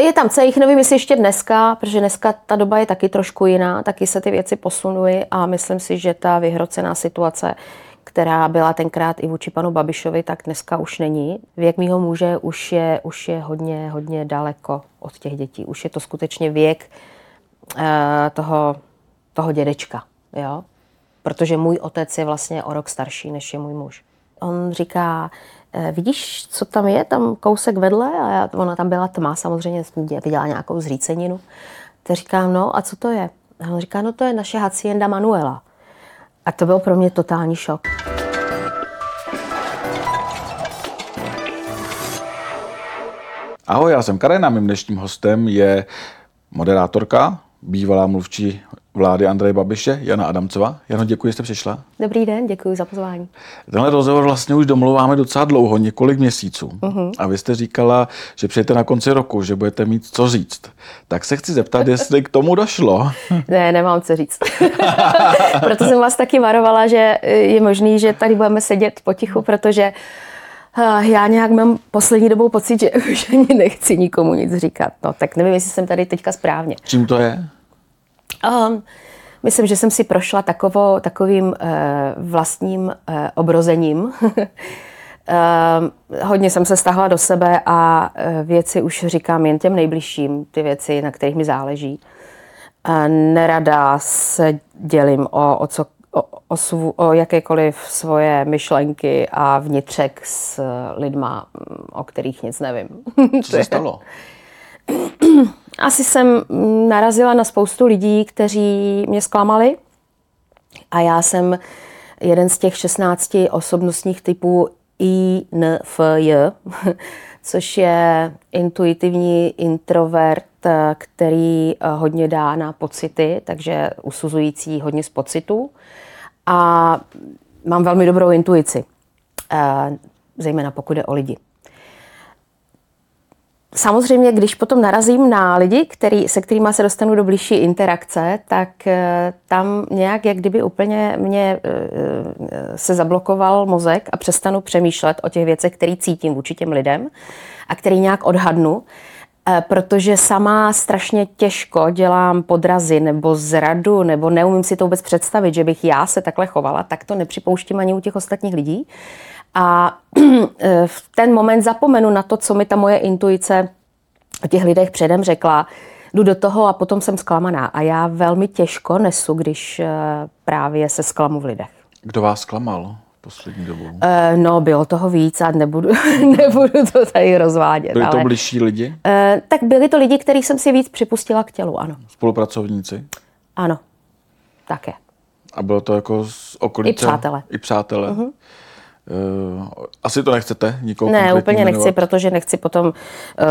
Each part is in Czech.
Je tam, co jich nevím, jestli ještě dneska, protože dneska ta doba je taky trošku jiná, taky se ty věci posunuly a myslím si, že ta vyhrocená situace, která byla tenkrát i vůči panu Babišovi, tak dneska už není. Věk mýho muže už je, už je hodně, hodně daleko od těch dětí. Už je to skutečně věk uh, toho, toho dědečka. Jo? Protože můj otec je vlastně o rok starší, než je můj muž. On říká, vidíš, co tam je, tam kousek vedle? A já, ona tam byla tma, samozřejmě viděla nějakou zříceninu. Tak říkám, no a co to je? A on říká, no to je naše hacienda Manuela. A to byl pro mě totální šok. Ahoj, já jsem Karena, mým dnešním hostem je moderátorka, bývalá mluvčí vlády Andreje Babiše, Jana Adamcova. Jano, děkuji, že jste přišla. Dobrý den, děkuji za pozvání. Tenhle rozhovor vlastně už domluváme docela dlouho, několik měsíců. Uh-huh. A vy jste říkala, že přijete na konci roku, že budete mít co říct. Tak se chci zeptat, jestli k tomu došlo. ne, nemám co říct. Proto jsem vás taky varovala, že je možný, že tady budeme sedět potichu, protože eh, já nějak mám poslední dobou pocit, že už ani nechci nikomu nic říkat. No, tak nevím, jestli jsem tady teďka správně. Čím to je? Um, myslím, že jsem si prošla takovo, takovým uh, vlastním uh, obrozením. uh, hodně jsem se stahla do sebe a uh, věci už říkám jen těm nejbližším, ty věci, na kterých mi záleží. Uh, nerada se dělím o, o, co, o, o, svu, o jakékoliv svoje myšlenky a vnitřek s lidma, o kterých nic nevím. Co se stalo? Asi jsem narazila na spoustu lidí, kteří mě zklamali a já jsem jeden z těch 16 osobnostních typů INFJ, což je intuitivní introvert, který hodně dá na pocity, takže usuzující hodně z pocitů. A mám velmi dobrou intuici, eh, zejména pokud jde o lidi. Samozřejmě, když potom narazím na lidi, který, se kterými se dostanu do blížší interakce, tak eh, tam nějak, jak kdyby úplně mě eh, se zablokoval mozek a přestanu přemýšlet o těch věcech, které cítím vůči těm lidem a který nějak odhadnu, eh, protože sama strašně těžko dělám podrazy nebo zradu, nebo neumím si to vůbec představit, že bych já se takhle chovala, tak to nepřipouštím ani u těch ostatních lidí. A v ten moment zapomenu na to, co mi ta moje intuice o těch lidech předem řekla, jdu do toho a potom jsem zklamaná. A já velmi těžko nesu, když eh, právě se zklamu v lidech. Kdo vás zklamal? poslední dobou? Uh, no, bylo toho víc a nebudu, nebudu to tady rozvádět. Byli to ale, bližší lidi? Uh, tak byli to lidi, kterých jsem si víc připustila k tělu, ano. Spolupracovníci? Ano, také. A bylo to jako z okolí? I přátelé. I přátelé. Uh-huh. Uh, asi to nechcete nikoho Ne, úplně jmenovat. nechci, protože nechci potom uh,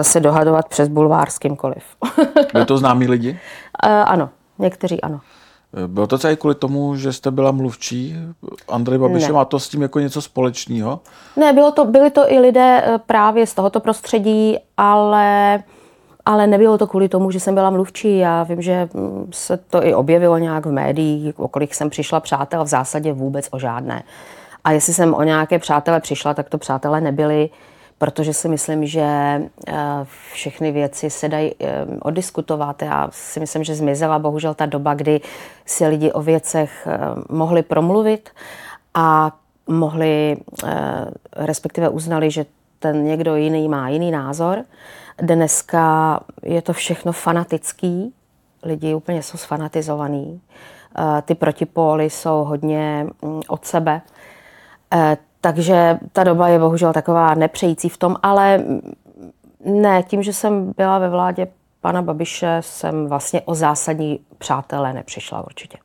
se dohadovat přes bulvár s kýmkoliv. Byli to známí lidi? Uh, ano, někteří ano. Bylo to třeba i kvůli tomu, že jste byla mluvčí Andrej Babiše? Má to s tím jako něco společného? Ne, bylo to, byli to i lidé právě z tohoto prostředí, ale, ale nebylo to kvůli tomu, že jsem byla mluvčí. Já vím, že mm, se to i objevilo nějak v médiích, o kolik jsem přišla přátel, v zásadě vůbec o žádné. A jestli jsem o nějaké přátele přišla, tak to přátelé nebyli, protože si myslím, že eh, všechny věci se dají eh, oddiskutovat. Já si myslím, že zmizela bohužel ta doba, kdy si lidi o věcech eh, mohli promluvit a mohli, respektive uznali, že ten někdo jiný má jiný názor. Dneska je to všechno fanatický, lidi úplně jsou sfanatizovaný. Ty protipóly jsou hodně mm, od sebe. Eh, takže ta doba je bohužel taková nepřející v tom, ale ne, tím, že jsem byla ve vládě pana Babiše, jsem vlastně o zásadní přátelé nepřišla určitě.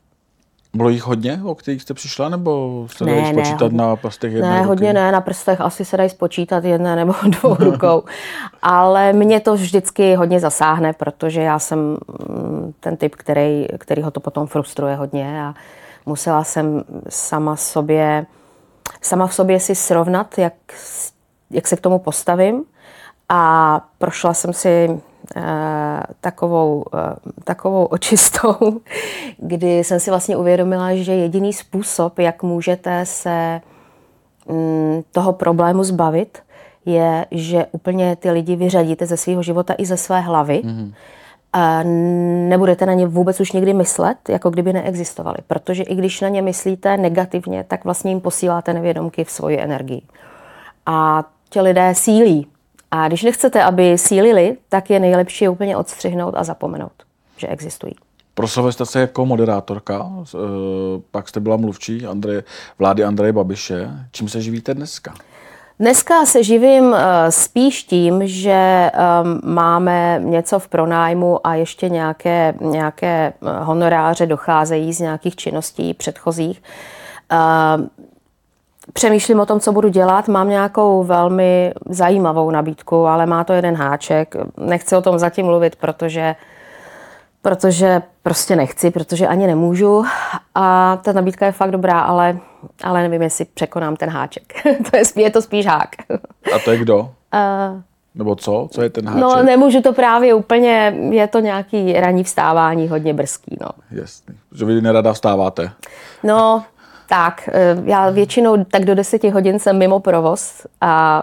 Bylo jich hodně, o kterých jste přišla, nebo se dají ne, spočítat ne, na prstech jedné Ne, ruky? hodně ne, na prstech asi se dají spočítat jedné nebo dvou rukou. Ale mě to vždycky hodně zasáhne, protože já jsem mm, ten typ, který, který ho to potom frustruje hodně a musela jsem sama sobě sama v sobě si srovnat, jak, jak se k tomu postavím. A prošla jsem si eh, takovou, eh, takovou očistou, kdy jsem si vlastně uvědomila, že jediný způsob, jak můžete se mm, toho problému zbavit, je, že úplně ty lidi vyřadíte ze svého života i ze své hlavy. Mm-hmm. A nebudete na ně vůbec už nikdy myslet, jako kdyby neexistovali. Protože i když na ně myslíte negativně, tak vlastně jim posíláte nevědomky v svoji energii. A ti lidé sílí. A když nechcete, aby sílili, tak je nejlepší je úplně odstřihnout a zapomenout, že existují. Proslavili jste se jako moderátorka, eh, pak jste byla mluvčí Andreje, vlády Andreje Babiše. Čím se živíte dneska? Dneska se živím eh, spíš tím, že ehm, máme něco v pronájmu a ještě nějaké, nějaké eh, honoráře docházejí z nějakých činností předchozích. Ehm, přemýšlím o tom, co budu dělat. Mám nějakou velmi zajímavou nabídku, ale má to jeden háček. Nechci o tom zatím mluvit, protože protože prostě nechci, protože ani nemůžu. A ta nabídka je fakt dobrá, ale, ale nevím, jestli překonám ten háček. to je, je to spíš hák. A to je kdo? Uh, Nebo co? Co je ten háček? No nemůžu to právě úplně, je to nějaký ranní vstávání, hodně brzký. No. Jasný. Že vy nerada vstáváte? No, tak. Eh, já většinou tak do deseti hodin jsem mimo provoz a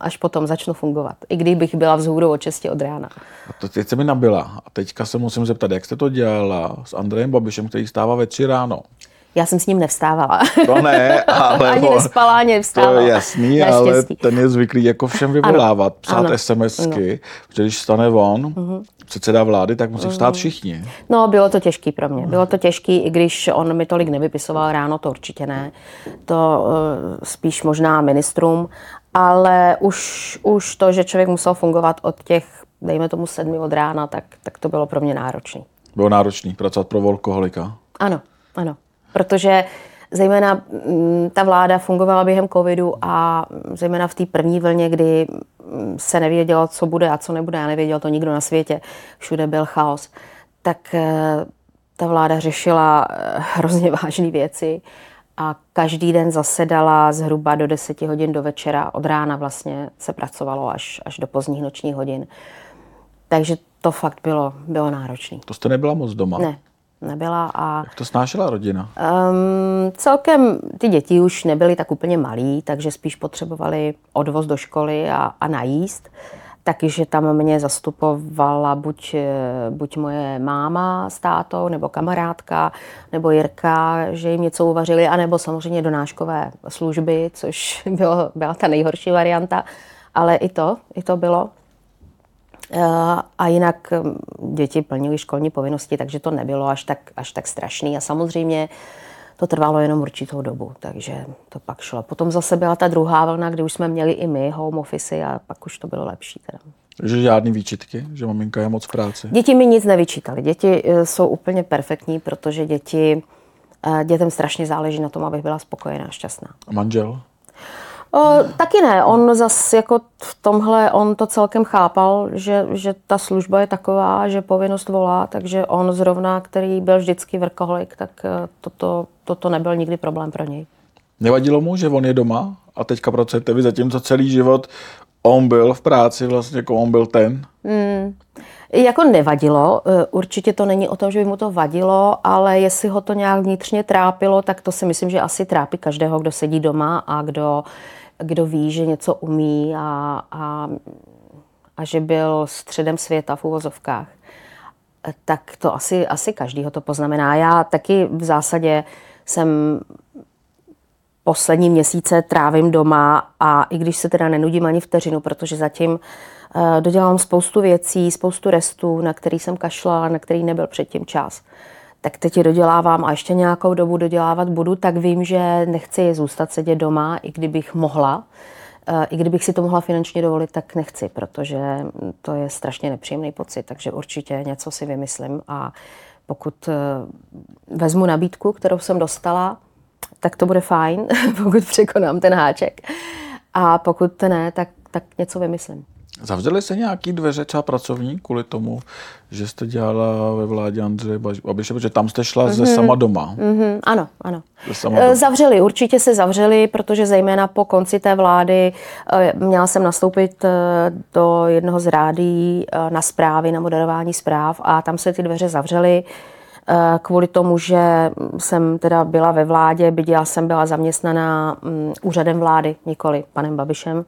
až potom začnu fungovat. I kdybych byla vzhůru od 6 od rána. A to teď se mi nabila. A teďka se musím zeptat, jak jste to dělala s Andrejem Babišem, který stává ve tři ráno? Já jsem s ním nevstávala. To ne, ale... ani nespala, ani nevstávala. To je jasný, ale ten je zvyklý jako všem vyvolávat, ano, psát ano, SMSky, ano. protože když stane on, uh-huh. předseda vlády, tak musí vstát uh-huh. všichni. No, bylo to těžký pro mě. Bylo to těžký, i když on mi tolik nevypisoval ráno, to určitě ne. To uh, spíš možná ministrům, ale už, už to, že člověk musel fungovat od těch, dejme tomu sedmi od rána, tak, tak to bylo pro mě náročné. Bylo náročné pracovat pro volkoholika? Ano, ano. Protože zejména mm, ta vláda fungovala během covidu a zejména v té první vlně, kdy mm, se nevědělo, co bude a co nebude, a nevěděl to nikdo na světě, všude byl chaos, tak eh, ta vláda řešila eh, hrozně vážné věci a každý den zasedala zhruba do 10 hodin do večera. Od rána vlastně se pracovalo až, až do pozdních nočních hodin. Takže to fakt bylo, bylo náročné. To jste nebyla moc doma? Ne, nebyla. A, Jak to snášela rodina? Um, celkem ty děti už nebyly tak úplně malí, takže spíš potřebovali odvoz do školy a, a najíst. Taky, že tam mě zastupovala buď, buď moje máma s tátou, nebo kamarádka, nebo Jirka, že jim něco uvařili, anebo samozřejmě donáškové služby, což bylo, byla ta nejhorší varianta. Ale i to, i to bylo. Eh, a jinak hm, děti plnily školní povinnosti, takže to nebylo až tak, až tak strašný. A samozřejmě to trvalo jenom určitou dobu, takže to pak šlo. Potom zase byla ta druhá vlna, kdy už jsme měli i my home office a pak už to bylo lepší. Teda. Že žádný výčitky, že maminka je moc v práci? Děti mi nic nevyčítali. Děti eh, jsou úplně perfektní, protože děti, eh, dětem strašně záleží na tom, abych byla spokojená a šťastná. A manžel? O, taky ne. On zase jako v tomhle, on to celkem chápal, že, že ta služba je taková, že povinnost volá, takže on zrovna, který byl vždycky vrkoholik, tak eh, toto, toto nebyl nikdy problém pro něj. Nevadilo mu, že on je doma a teďka pracujete vy, zatímco celý život on byl v práci, vlastně jako on byl ten? Hmm. Jako nevadilo, eh, určitě to není o tom, že by mu to vadilo, ale jestli ho to nějak vnitřně trápilo, tak to si myslím, že asi trápí každého, kdo sedí doma a kdo kdo ví, že něco umí a, a, a že byl středem světa v uvozovkách, tak to asi, asi každýho to poznamená. Já taky v zásadě jsem poslední měsíce trávím doma a i když se teda nenudím ani vteřinu, protože zatím uh, dodělám spoustu věcí, spoustu restů, na který jsem kašla, na který nebyl předtím čas tak teď je dodělávám a ještě nějakou dobu dodělávat budu, tak vím, že nechci zůstat sedět doma, i kdybych mohla. Eh, I kdybych si to mohla finančně dovolit, tak nechci, protože to je strašně nepříjemný pocit, takže určitě něco si vymyslím a pokud eh, vezmu nabídku, kterou jsem dostala, tak to bude fajn, pokud překonám ten háček. A pokud ne, tak, tak něco vymyslím. Zavřeli se nějaký dveře třeba pracovní kvůli tomu, že jste dělala ve vládě Andreje Babiše, protože tam jste šla mm-hmm. ze sama doma. Mm-hmm. Ano, ano. Sama doma. Zavřeli, určitě se zavřeli, protože zejména po konci té vlády eh, měla jsem nastoupit eh, do jednoho z rádí eh, na zprávy, na moderování zpráv a tam se ty dveře zavřely kvůli tomu, že jsem teda byla ve vládě, byť já jsem byla zaměstnaná mm, úřadem vlády, nikoli panem Babišem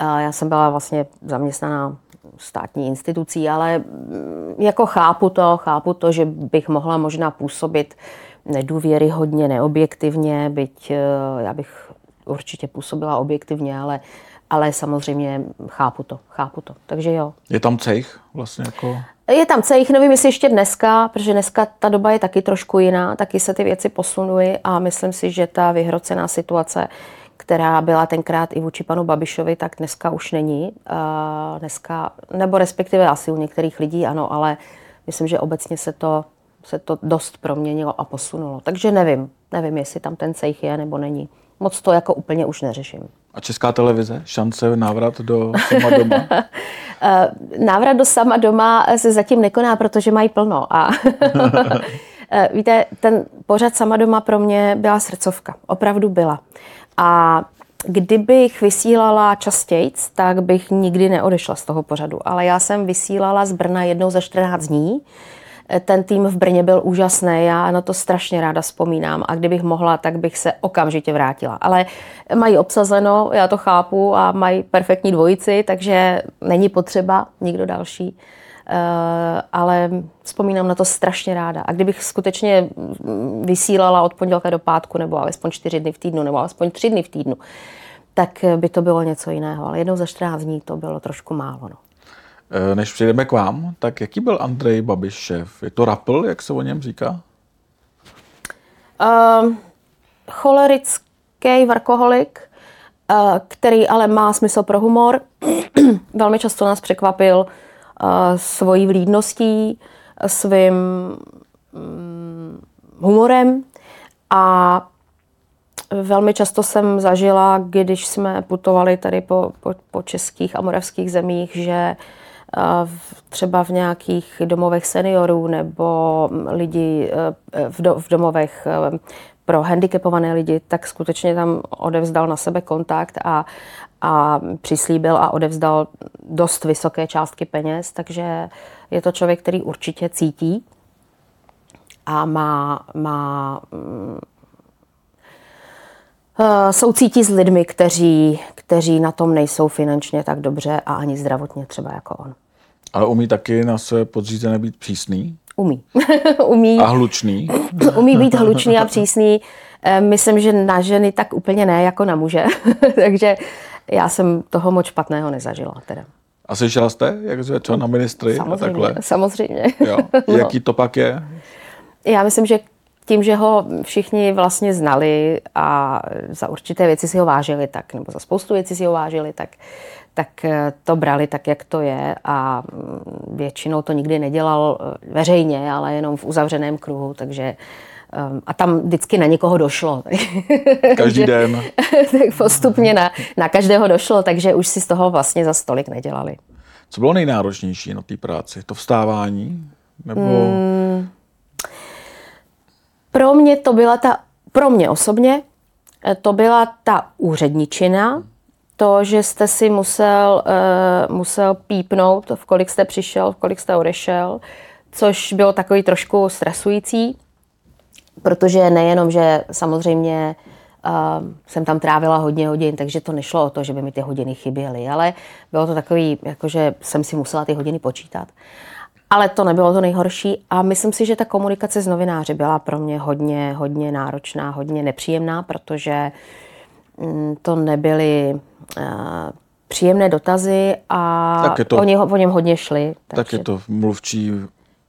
Já jsem byla vlastně zaměstnaná státní institucí, ale mm, jako chápu to, chápu to, že bych mohla možná působit nedůvěryhodně, neobjektivně, byť eh, já bych určitě působila objektivně, ale, ale samozřejmě chápu to, chápu to. Takže jo. Je tam cejch vlastně jako? Je tam cejch, nevím, jestli ještě dneska, protože dneska ta doba je taky trošku jiná, taky se ty věci posunuly a myslím si, že ta vyhrocená situace, která byla tenkrát i vůči panu Babišovi, tak dneska už není. Dneska, nebo respektive asi u některých lidí ano, ale myslím, že obecně se to, se to dost proměnilo a posunulo. Takže nevím, nevím, jestli tam ten cejch je nebo není. Moc to jako úplně už neřeším. A česká televize? Šance návrat do sama doma? Eh, návrat do sama doma se zatím nekoná, protože mají plno. A eh, víte, ten pořad sama doma pro mě byla srdcovka. Opravdu byla. A kdybych vysílala častěji, tak bych nikdy neodešla z toho pořadu. Ale já jsem vysílala z Brna jednou za 14 dní. Ten tým v Brně byl úžasný, já na to strašně ráda vzpomínám a kdybych mohla, tak bych se okamžitě vrátila. Ale mají obsazeno, já to chápu a mají perfektní dvojici, takže není potřeba nikdo další. Eh, ale vzpomínám na to strašně ráda. A kdybych skutečně vysílala od pondělka do pátku, nebo alespoň čtyři dny v týdnu, nebo alespoň tři dny v týdnu, tak by to bylo něco jiného. Ale jednou za 14 dní to bylo trošku málo. No. Eh, než přejdeme k vám, tak jaký byl Andrej Babiš šéf? Je to rapl, jak se o něm říká? Uh, cholerický varkoholik, uh, který ale má smysl pro humor. Velmi často nás překvapil svojí vlídností, svým mm, humorem. A velmi často jsem zažila, když jsme putovali tady po, po, po českých a moravských zemích, že třeba v nějakých domovech seniorů nebo lidi e, v, do, v domovech e, pro handicapované lidi, tak skutečně tam odevzdal na sebe kontakt a, a přislíbil a odevzdal dost vysoké částky peněz, takže je to člověk, který určitě cítí a má, má eh, soucítí s lidmi, kteří, kteří na tom nejsou finančně tak dobře a ani zdravotně třeba jako on. Ale umí taky na své podřízené být přísný? Umí. umí. A hlučný? umí být hlučný a přísný. Eh, myslím, že na ženy tak úplně ne, jako na muže. Takže já jsem toho moc špatného nezažila. Teda. A slyšela jste, jak zve na ministry samozřejmě, a takhle? Samozřejmě. Jo. Jaký to pak je? Já myslím, že tím, že ho všichni vlastně znali a za určité věci si ho vážili, tak, nebo za spoustu věcí si ho vážili, tak, tak eh, to brali tak, jak to je a mm, většinou to nikdy nedělal eh, veřejně, ale jenom v uzavřeném kruhu, takže Um, a tam vždycky na někoho došlo. Každý den. tak postupně na, na každého došlo, takže už si z toho vlastně za stolik nedělali. Co bylo nejnáročnější na té práci? To vstávání? Nebo... Hmm, pro mě to byla ta, pro mě osobně, eh, to byla ta úředničina, to, že jste si musel, uh, musel pípnout, v kolik jste přišel, v kolik jste odešel, což bylo takový trošku stresující, protože nejenom, že samozřejmě uh, jsem tam trávila hodně hodin, takže to nešlo o to, že by mi ty hodiny chyběly, ale bylo to takový, jakože jsem si musela ty hodiny počítat. Ale to nebylo to nejhorší a myslím si, že ta komunikace s novináři byla pro mě hodně, hodně náročná, hodně nepříjemná, protože mm, to nebyly uh, příjemné dotazy a tak to, oni o něm hodně šli. Tak je to mluvčí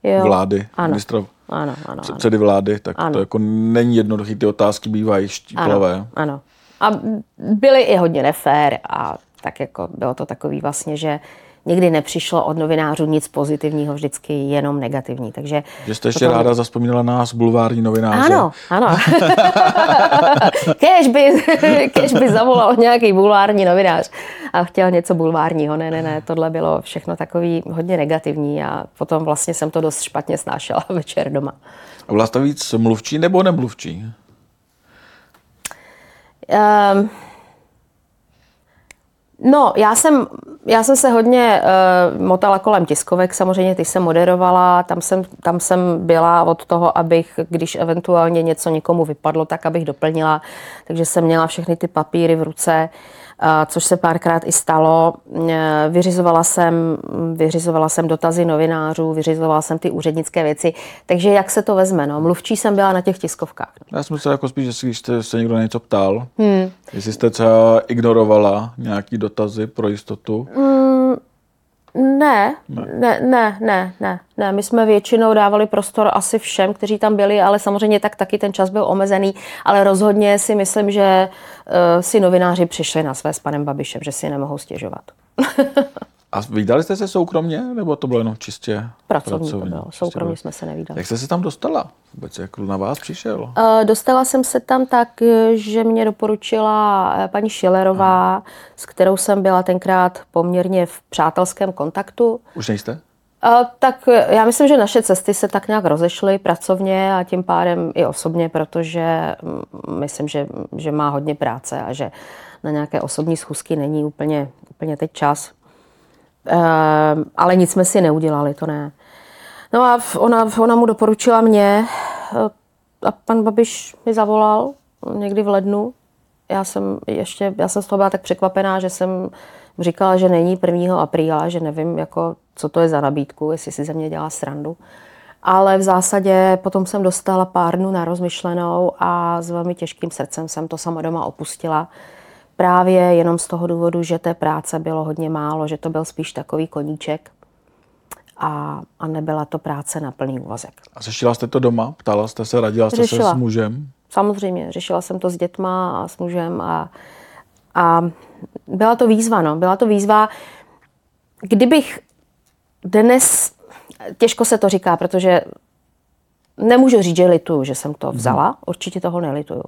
jo, vlády, ano. ministra ano, ano, předsedy vlády, tak ano. to jako není jednoduché, ty otázky bývají štíplavé. Ano, ano. A byly i hodně nefér a tak jako bylo to takový vlastně, že nikdy nepřišlo od novinářů nic pozitivního, vždycky jenom negativní. Takže že jste ještě ráda zaspomínala nás, bulvární novináře. Ano, ano. kež, by, kež by zavolal nějaký bulvární novinář a chtěl něco bulvárního. Ne, ne, ne, tohle bylo všechno takový hodně negativní a potom vlastně jsem to dost špatně snášela večer doma. A byla jste víc mluvčí nebo nemluvčí? Um, No, já jsem, já jsem se hodně uh, motala kolem tiskovek, samozřejmě ty jsem moderovala, tam jsem, tam jsem byla od toho, abych, když eventuálně něco někomu vypadlo, tak abych doplnila, takže jsem měla všechny ty papíry v ruce což se párkrát i stalo. Eh, vyřizovala jsem, vyřizovala jsem dotazy novinářů, vyřizovala jsem ty úřednické věci, takže jak se to vezme? No? Mluvčí jsem byla na těch tiskovkách. Já jsem se jako spíš, že když jste se někdo něco ptal, hmm. jestli jste třeba ignorovala nějaký dotazy pro jistotu. Hmm. Ne, ne, ne, ne, ne, ne. My jsme většinou dávali prostor asi všem, kteří tam byli, ale samozřejmě tak taky ten čas byl omezený, ale rozhodně si myslím, že uh, si novináři přišli na své s panem Babišem, že si nemohou stěžovat. A vydali jste se soukromně, nebo to bylo jenom čistě pracovní? pracovní to bylo. Soukromně jsme se nevydali. Jak jste se tam dostala? Vůbec jak na vás přišel? Uh, dostala jsem se tam tak, že mě doporučila eh, paní Šilerová, hmm. s kterou jsem byla tenkrát poměrně v přátelském kontaktu. Už nejste? Uh, tak já myslím, že naše cesty se tak nějak rozešly pracovně a tím pádem i osobně, protože mm, myslím, že, že má hodně práce a že na nějaké osobní schůzky není úplně, úplně teď čas. Ehm, ale nic jsme si neudělali, to ne. No a ona, ona mu doporučila mě eh, a pan Babiš mi zavolal někdy v lednu. Já jsem ještě, já jsem z toho byla tak překvapená, že jsem říkala, že není 1. apríla, že nevím, jako, co to je za nabídku, jestli si ze mě dělá srandu. Ale v zásadě potom jsem dostala pár dnů na rozmyšlenou a s velmi těžkým srdcem jsem to sama doma opustila právě jenom z toho důvodu, že té práce bylo hodně málo, že to byl spíš takový koníček a, a nebyla to práce na plný úvazek. A řešila jste to doma? Ptala jste se, radila jste řešila. se s mužem? Samozřejmě, řešila jsem to s dětma a s mužem a, a byla to výzva, no, byla to výzva. Kdybych dnes, těžko se to říká, protože nemůžu říct, že lituju, že jsem to vzala, hmm. určitě toho nelituju.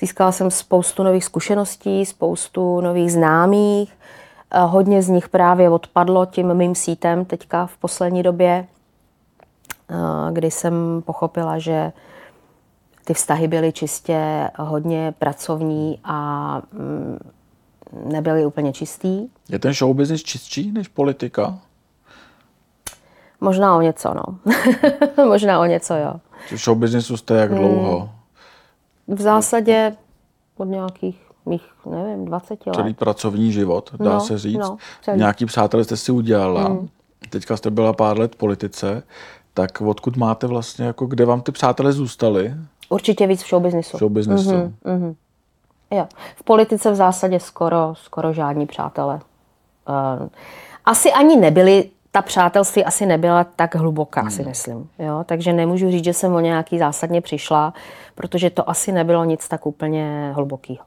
Získala jsem spoustu nových zkušeností, spoustu nových známých. Hodně z nich právě odpadlo tím mým sítem teďka v poslední době, kdy jsem pochopila, že ty vztahy byly čistě hodně pracovní a mm, nebyly úplně čistý. Je ten show business čistší než politika? Možná o něco, no. Možná o něco, jo. V show businessu jste jak dlouho? Hmm v zásadě od nějakých mých, nevím, 20 let. Celý pracovní život, dá no, se říct. No, Nějaký přátelé jste si udělala. Mm. Teďka jste byla pár let v politice. Tak odkud máte vlastně, jako kde vám ty přátelé zůstali? Určitě víc v showbiznisu. V showbiznisu. Mm-hmm, mm-hmm. Jo. V politice v zásadě skoro, skoro žádní přátelé. Uh, asi ani nebyli ta přátelství asi nebyla tak hluboká, hmm. si myslím. Jo? Takže nemůžu říct, že jsem o nějaký zásadně přišla, protože to asi nebylo nic tak úplně hlubokého.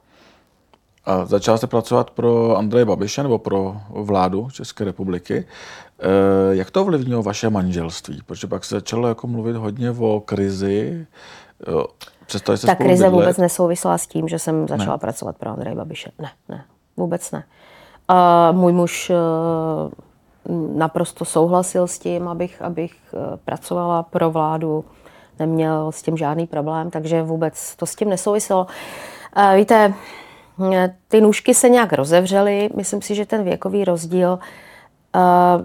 A začala jste pracovat pro Andreje Babiše nebo pro vládu České republiky. E, jak to ovlivnilo vaše manželství? Protože pak se začalo jako mluvit hodně o krizi. Přesto jste Ta krize bydlet. vůbec nesouvisela s tím, že jsem začala ne. pracovat pro Andreje Babiše. Ne, ne, vůbec ne. A můj muž naprosto souhlasil s tím, abych, abych eh, pracovala pro vládu, neměl s tím žádný problém, takže vůbec to s tím nesouviselo. Eh, víte, eh, ty nůžky se nějak rozevřely, myslím si, že ten věkový rozdíl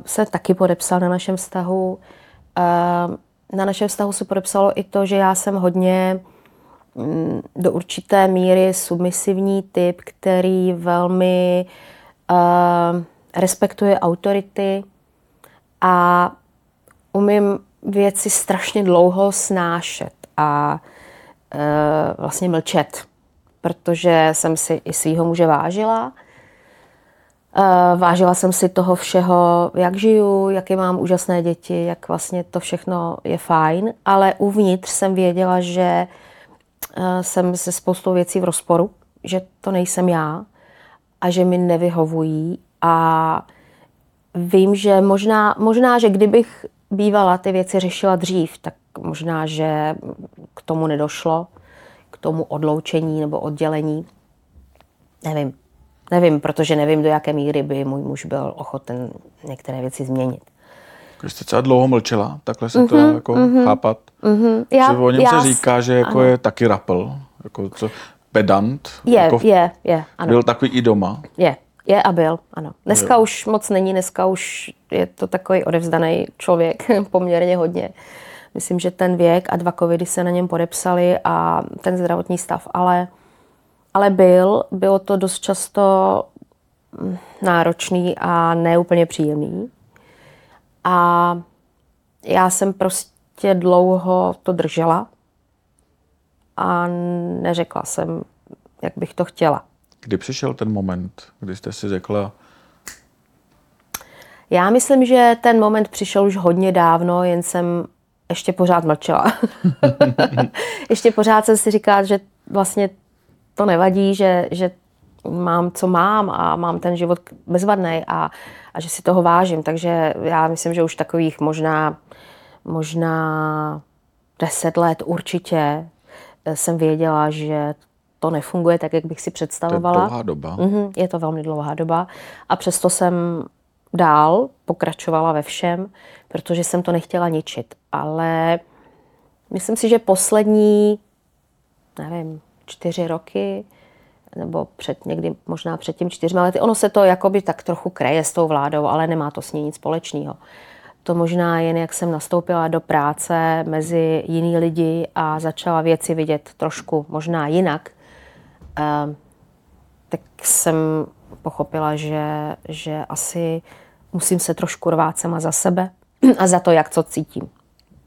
se taky podepsal na našem vztahu. Na našem vztahu se podepsalo i to, že já jsem hodně mm, do určité míry submisivní typ, který velmi respektuje autority a umím věci strašně dlouho snášet a e, vlastně mlčet, protože jsem si i svýho muže vážila. E, vážila jsem si toho všeho, jak žiju, jaké mám úžasné děti, jak vlastně to všechno je fajn, ale uvnitř jsem věděla, že e, jsem se spoustou věcí v rozporu, že to nejsem já a že mi nevyhovují a vím, že možná, možná, že kdybych bývala ty věci řešila dřív, tak možná, že k tomu nedošlo, k tomu odloučení nebo oddělení. Nevím. Nevím, protože nevím, do jaké míry by můj muž byl ochoten některé věci změnit. Když jste třeba dlouho mlčela, takhle se mm-hmm, to jako mm-hmm, chápat. Mm-hmm. Já, že o něm já, se říká, že jako je taky rapl, jako co, pedant. Je, jako je, je, ano. Byl takový i doma. Je, je a byl, ano. Dneska jo. už moc není, dneska už je to takový odevzdaný člověk poměrně hodně. Myslím, že ten věk a dva covidy se na něm podepsali a ten zdravotní stav, ale, ale byl, bylo to dost často mm, náročný a neúplně příjemný. A já jsem prostě dlouho to držela a neřekla jsem, jak bych to chtěla. Kdy přišel ten moment, kdy jste si řekla, já myslím, že ten moment přišel už hodně dávno, jen jsem ještě pořád mlčela. ještě pořád jsem si říkala, že vlastně to nevadí, že, že mám, co mám a mám ten život bezvadný a, a že si toho vážím. Takže já myslím, že už takových možná, možná deset let určitě jsem věděla, že to nefunguje tak, jak bych si představovala. To je dlouhá doba. Mm-hmm, je to velmi dlouhá doba. A přesto jsem dál pokračovala ve všem, protože jsem to nechtěla ničit. Ale myslím si, že poslední, nevím, čtyři roky, nebo před někdy možná před tím čtyřmi lety, ono se to jakoby tak trochu kreje s tou vládou, ale nemá to s ní nic společného. To možná jen, jak jsem nastoupila do práce mezi jiný lidi a začala věci vidět trošku možná jinak, tak jsem pochopila, že, že asi musím se trošku rvát sama za sebe a za to, jak co cítím.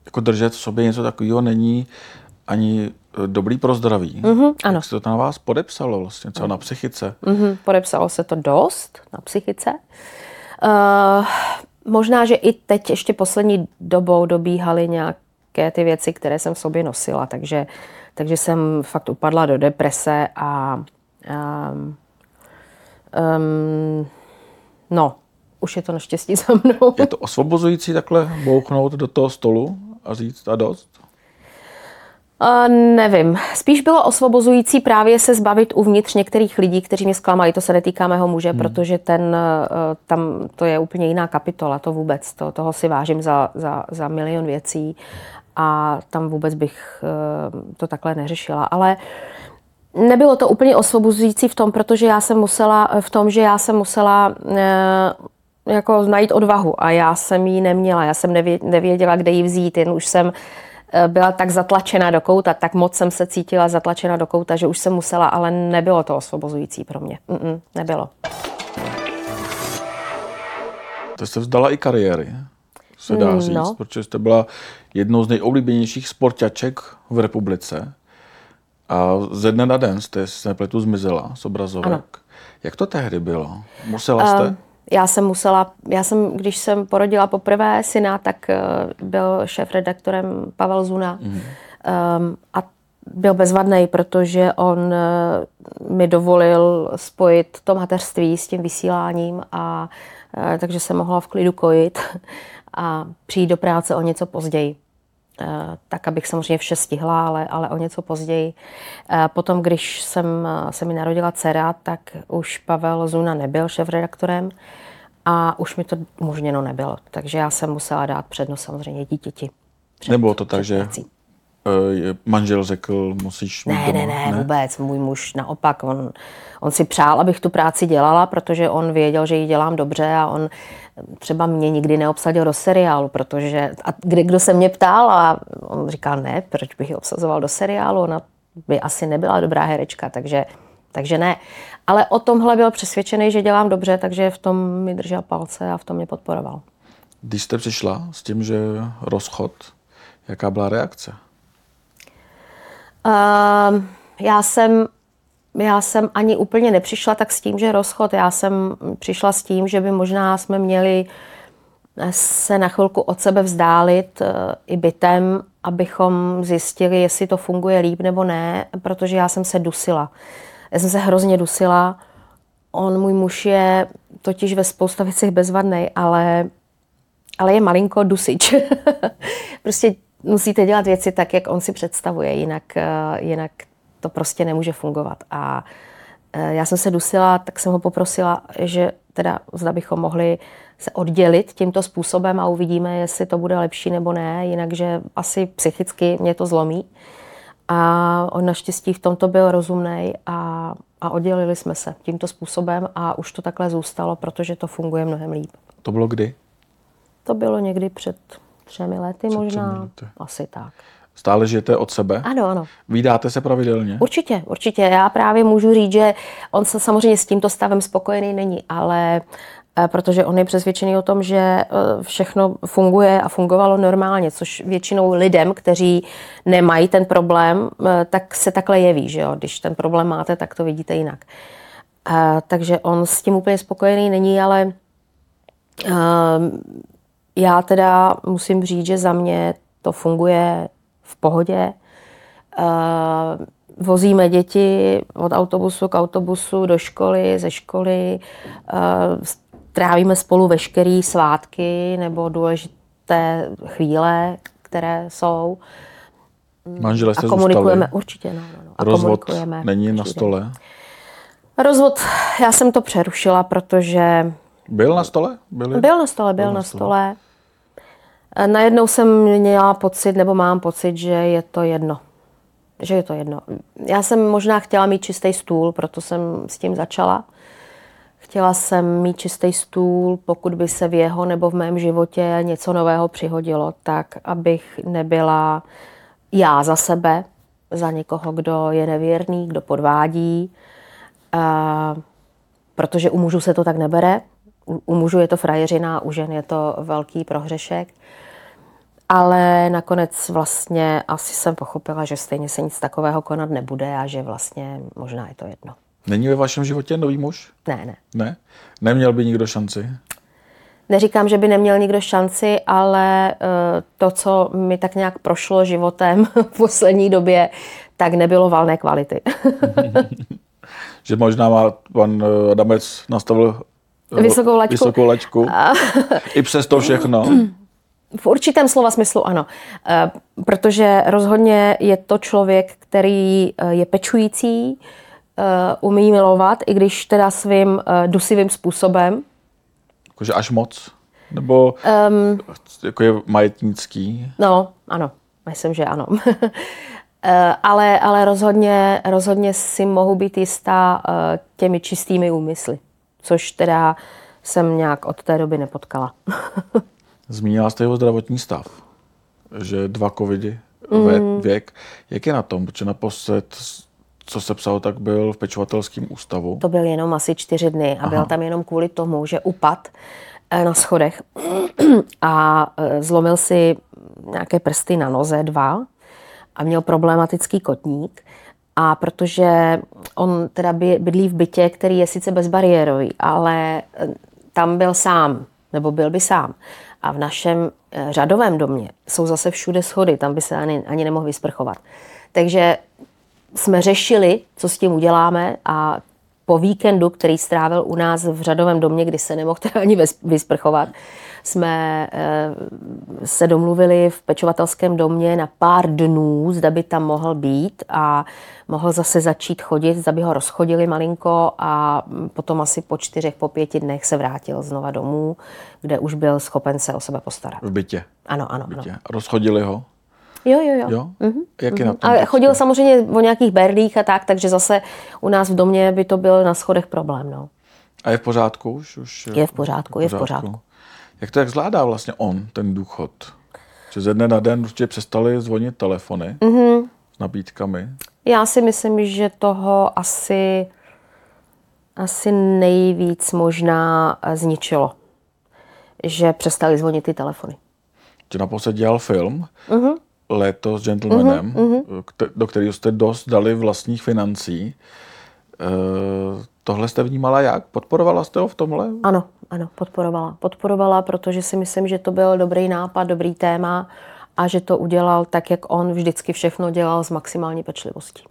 Jako držet v sobě něco takového není ani eh, dobrý pro zdraví. Mm-hmm, ano. Jak se to na vás podepsalo vlastně, co na psychice? Mm-hmm, podepsalo se to dost na psychice. Uh, možná, že i teď ještě poslední dobou dobíhaly nějaké ty věci, které jsem v sobě nosila, takže, takže jsem fakt upadla do deprese a um, um, no, už je to naštěstí za mnou. Je to osvobozující takhle bouchnout do toho stolu a říct a dost? Uh, nevím. Spíš bylo osvobozující právě se zbavit uvnitř některých lidí, kteří mě zklamali. To se netýká mého muže, hmm. protože ten, uh, tam to je úplně jiná kapitola, to vůbec. To, toho si vážím za, za, za milion věcí a tam vůbec bych uh, to takhle neřešila. Ale nebylo to úplně osvobozující v tom, protože já jsem musela, v tom, že já jsem musela jako najít odvahu a já jsem ji neměla, já jsem nevěděla, kde ji vzít, jen už jsem eh, byla tak zatlačena do kouta, tak moc jsem se cítila zatlačena do kouta, že už jsem musela, ale nebylo to osvobozující pro mě. Mm-mm, nebylo. To jste vzdala i kariéry, se dá mm, říct, no. protože jste byla jednou z nejoblíbenějších sportaček v republice. A ze dne na den jste se nepletu zmizela z obrazovek. Ano. Jak to tehdy bylo? Musela jste? Um, já jsem musela, já jsem, když jsem porodila poprvé syna, tak eh, byl šéf-redaktorem Pavel Zuna mm. um, a byl bezvadný, protože on uh, mi dovolil spojit to mateřství s tím vysíláním a uh, takže jsem mohla v klidu kojit a přijít do práce o něco později. Uh, tak, abych samozřejmě vše stihla, ale, ale o něco později. Potom, když jsem, se mi narodila dcera, tak už Pavel Zuna nebyl šéf-redaktorem a už mi to umožněno nebylo. Takže já jsem musela dát přednost samozřejmě dítěti. Před, Nebylo to tak, že manžel řekl, musíš mít ne, doma. ne, ne, ne, vůbec. Můj muž naopak, on, on si přál, abych tu práci dělala, protože on věděl, že ji dělám dobře a on třeba mě nikdy neobsadil do seriálu, protože a kdy kdo se mě ptal a on říkal, ne, proč bych ji obsazoval do seriálu, ona by asi nebyla dobrá herečka, takže, takže ne. Ale o tomhle byl přesvědčený, že dělám dobře, takže v tom mi držel palce a v tom mě podporoval. Když jste přišla s tím, že rozchod, jaká byla reakce? Uh, já jsem já jsem ani úplně nepřišla tak s tím, že rozchod. Já jsem přišla s tím, že by možná jsme měli se na chvilku od sebe vzdálit uh, i bytem, abychom zjistili, jestli to funguje líp nebo ne, protože já jsem se dusila. Já jsem se hrozně dusila. On, můj muž, je totiž ve spousta věcech bezvadný, ale, ale je malinko dusič. prostě musíte dělat věci tak, jak on si představuje, jinak, eh, jinak to prostě nemůže fungovat. A eh, já jsem se dusila, tak jsem ho poprosila, že teda zda bychom mohli se oddělit tímto způsobem a uvidíme, jestli to bude lepší nebo ne, jinak, že asi psychicky mě to zlomí. A on naštěstí v tomto byl rozumný a, a oddělili jsme se tímto způsobem a už to takhle zůstalo, protože to funguje mnohem líp. To bylo kdy? To bylo někdy před třemi lety před možná. Třemi lety. Asi tak. Stále žijete od sebe? Ano, ano. Vídáte se pravidelně? Určitě, určitě. Já právě můžu říct, že on se samozřejmě s tímto stavem spokojený není, ale eh, protože on je přesvědčený o tom, že eh, všechno funguje a fungovalo normálně, což většinou lidem, kteří nemají ten problém, eh, tak se takhle jeví, že jo? Když ten problém máte, tak to vidíte jinak. Takže on s tím úplně spokojený není, ale já teda musím říct, že za mě to funguje v pohodě. Uh, vozíme děti od autobusu k autobusu do školy, ze školy. Uh, trávíme spolu veškeré svátky nebo důležité chvíle, které jsou. Manžele jste a komunikujeme, zůstali. určitě, no, no, no. A Rozvod není na stole? Rozvod, já jsem to přerušila, protože... Byl na stole? Byli? Byl na stole, byl, byl na stole. stole. Najednou jsem měla pocit, nebo mám pocit, že je to jedno. Že je to jedno. Já jsem možná chtěla mít čistý stůl, proto jsem s tím začala. Chtěla jsem mít čistý stůl, pokud by se v jeho nebo v mém životě něco nového přihodilo, tak abych nebyla já za sebe, za někoho, kdo je nevěrný, kdo podvádí, a, protože u mužů se to tak nebere. U, u mužů je to frajeřina, u žen je to velký prohřešek. Ale nakonec vlastně asi jsem pochopila, že stejně se nic takového konat nebude a že vlastně možná je to jedno. Není ve vašem životě nový muž? Ne, ne. Ne? Neměl by nikdo šanci? Neříkám, že by neměl nikdo šanci, ale uh, to, co mi tak nějak prošlo životem v poslední době, tak nebylo valné kvality. že možná má pan eh, Adamec nastavil eh, vysokou laťku. Vysokou laťku. I přes to všechno. V určitém slova smyslu ano, eh, protože rozhodně je to člověk, který eh, je pečující, eh, umí milovat, i když teda svým dusivým způsobem. Jakože až moc? Nebo um, jako je majetnický? No, ano, myslím, že ano. ale, ale rozhodně, rozhodně si mohu být jistá těmi čistými úmysly, což teda jsem nějak od té doby nepotkala. Zmínila jste jeho zdravotní stav, že dva covidy, mm. věk. Jak je na tom? Protože naposled, co se psalo, tak byl v pečovatelském ústavu. To byl jenom asi čtyři dny a Aha. byl tam jenom kvůli tomu, že upad eh, na schodech a eh, zlomil si nějaké prsty na noze, dva, a měl problematický kotník. A protože on teda bydlí v bytě, který je sice bezbariérový, ale eh, tam byl sám, nebo byl by sám. A v našem eh, řadovém domě jsou zase všude schody, tam by se ani, ani nemohl vysprchovat. Takže jsme řešili, co s tím uděláme a po víkendu, který strávil u nás v řadovém domě, kdy se nemohl teda ani vysprchovat, jsme eh, se domluvili v pečovatelském domě na pár dnů, zda by tam mohl být a mohl zase začít chodit, zda by ho rozchodili malinko a potom asi po čtyřech, po pěti dnech se vrátil znova domů, kde už byl schopen se o sebe postarat. V bytě? Ano, ano. V bytě. ano. Rozchodili ho? Jo, jo, jo. jo? Mm-hmm. Jak je na tom? A chodil samozřejmě o nějakých berlích a tak, takže zase u nás v domě by to byl na schodech problém. No. A je v pořádku už? už je v pořádku, je v pořádku. Je v pořádku. Jak to jak zvládá vlastně on, ten důchod? Že ze dne na den určitě přestali zvonit telefony mm-hmm. s nabídkami. Já si myslím, že toho asi, asi nejvíc možná zničilo. Že přestali zvonit ty telefony. Že naposled dělal film mm-hmm. Léto s gentlemanem, mm-hmm. do kterého jste dost dali vlastních financí. E, tohle jste vnímala jak? Podporovala jste ho v tomhle? Ano, ano, podporovala. Podporovala, protože si myslím, že to byl dobrý nápad, dobrý téma a že to udělal tak, jak on vždycky všechno dělal s maximální pečlivostí.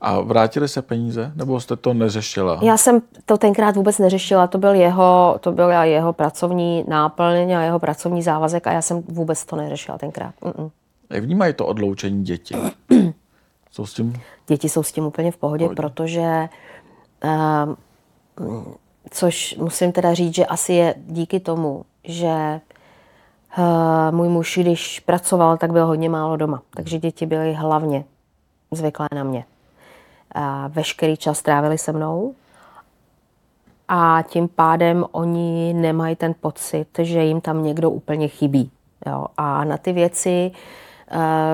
A vrátily se peníze, nebo jste to neřešila? Já jsem to tenkrát vůbec neřešila, to byl jeho, to byl jeho pracovní náplň a jeho pracovní závazek a já jsem vůbec to neřešila tenkrát. Mm-mm. Jak vnímají to odloučení děti? jsou s tím? Děti jsou s tím úplně v pohodě, pohodě. protože uh, což musím teda říct, že asi je díky tomu, že uh, můj muž, když pracoval, tak byl hodně málo doma. Takže děti byly hlavně zvyklé na mě. Uh, veškerý čas strávili se mnou a tím pádem oni nemají ten pocit, že jim tam někdo úplně chybí. Jo? A na ty věci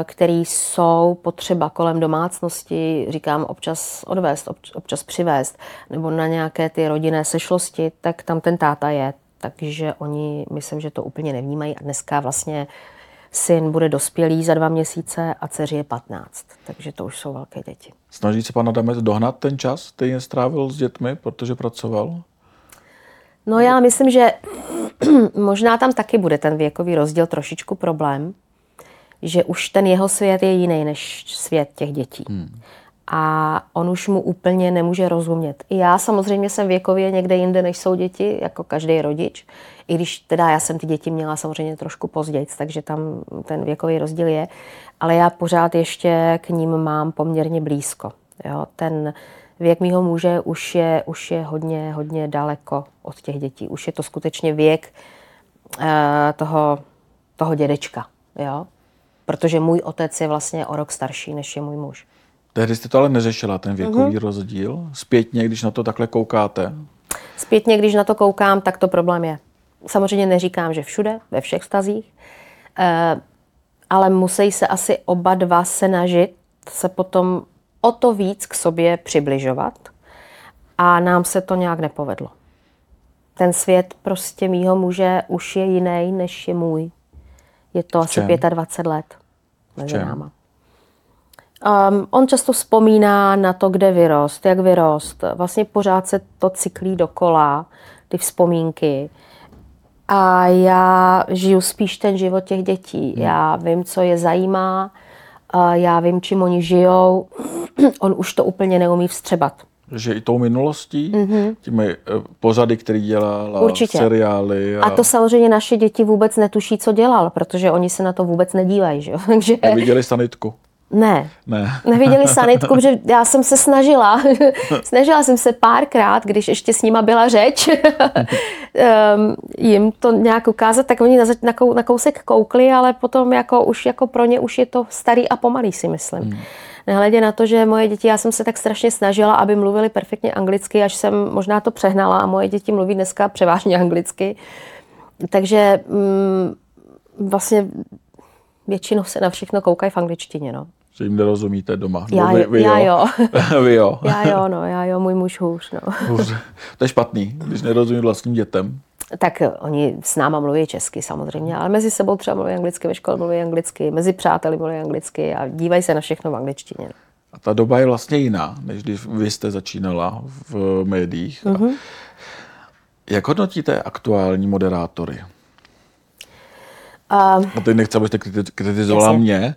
který jsou potřeba kolem domácnosti, říkám občas odvést, občas přivést, nebo na nějaké ty rodinné sešlosti, tak tam ten táta je. Takže oni, myslím, že to úplně nevnímají. A dneska vlastně syn bude dospělý za dva měsíce a dceři je 15. Takže to už jsou velké děti. Snaží se pan Adamec dohnat ten čas, který strávil s dětmi, protože pracoval? No já myslím, že možná tam taky bude ten věkový rozdíl trošičku problém, že už ten jeho svět je jiný než svět těch dětí. Hmm. A on už mu úplně nemůže rozumět. I já samozřejmě jsem věkově někde jinde, než jsou děti, jako každý rodič. I když teda já jsem ty děti měla samozřejmě trošku později, takže tam ten věkový rozdíl je. Ale já pořád ještě k ním mám poměrně blízko. Jo? Ten věk mýho muže už je, už je hodně, hodně daleko od těch dětí. Už je to skutečně věk uh, toho, toho dědečka. Jo? Protože můj otec je vlastně o rok starší, než je můj muž. Tehdy jste to ale neřešila, ten věkový uh-huh. rozdíl. Zpětně, když na to takhle koukáte? Zpětně, když na to koukám, tak to problém je. Samozřejmě neříkám, že všude, ve všech stazích, uh, ale musí se asi oba dva snažit se potom o to víc k sobě přibližovat a nám se to nějak nepovedlo. Ten svět prostě mýho muže už je jiný, než je můj. Je to asi 25 let mezi náma. Um, on často vzpomíná na to, kde vyrost, jak vyrost. Vlastně pořád se to cyklí dokola, ty vzpomínky. A já žiju spíš ten život těch dětí. Hmm. Já vím, co je zajímá, já vím, čím oni žijou. On už to úplně neumí vstřebat. Že i tou minulostí, mm-hmm. těmi eh, pořady, který dělal, Určitě. seriály. A... a to samozřejmě naše děti vůbec netuší, co dělal, protože oni se na to vůbec nedívají. Že? Takže... Neviděli sanitku. Ne. ne. Neviděli sanitku, protože já jsem se snažila. snažila jsem se párkrát, když ještě s nima byla řeč, um, jim to nějak ukázat, tak oni na, na, kou, na kousek koukli, ale potom jako už jako pro ně už je to starý a pomalý, si myslím. Hmm. Nehledě na to, že moje děti, já jsem se tak strašně snažila, aby mluvili perfektně anglicky, až jsem možná to přehnala a moje děti mluví dneska převážně anglicky. Takže mm, vlastně většinou se na všechno koukají v angličtině. No že jim nerozumíte doma. Já, vy, vy já jo. vy jo. já jo, no, já jo, můj muž hůř, no. Hůř. To je špatný, když nerozumí vlastním dětem. Tak oni s náma mluví česky samozřejmě, ale mezi sebou třeba mluví anglicky, ve škole mluví anglicky, mezi přáteli mluví anglicky a dívají se na všechno v angličtině. A ta doba je vlastně jiná, než když vy jste začínala v médiích. Mm-hmm. Jak hodnotíte aktuální moderátory? A... No teď nechci, abyste kritizovala Jasně. mě.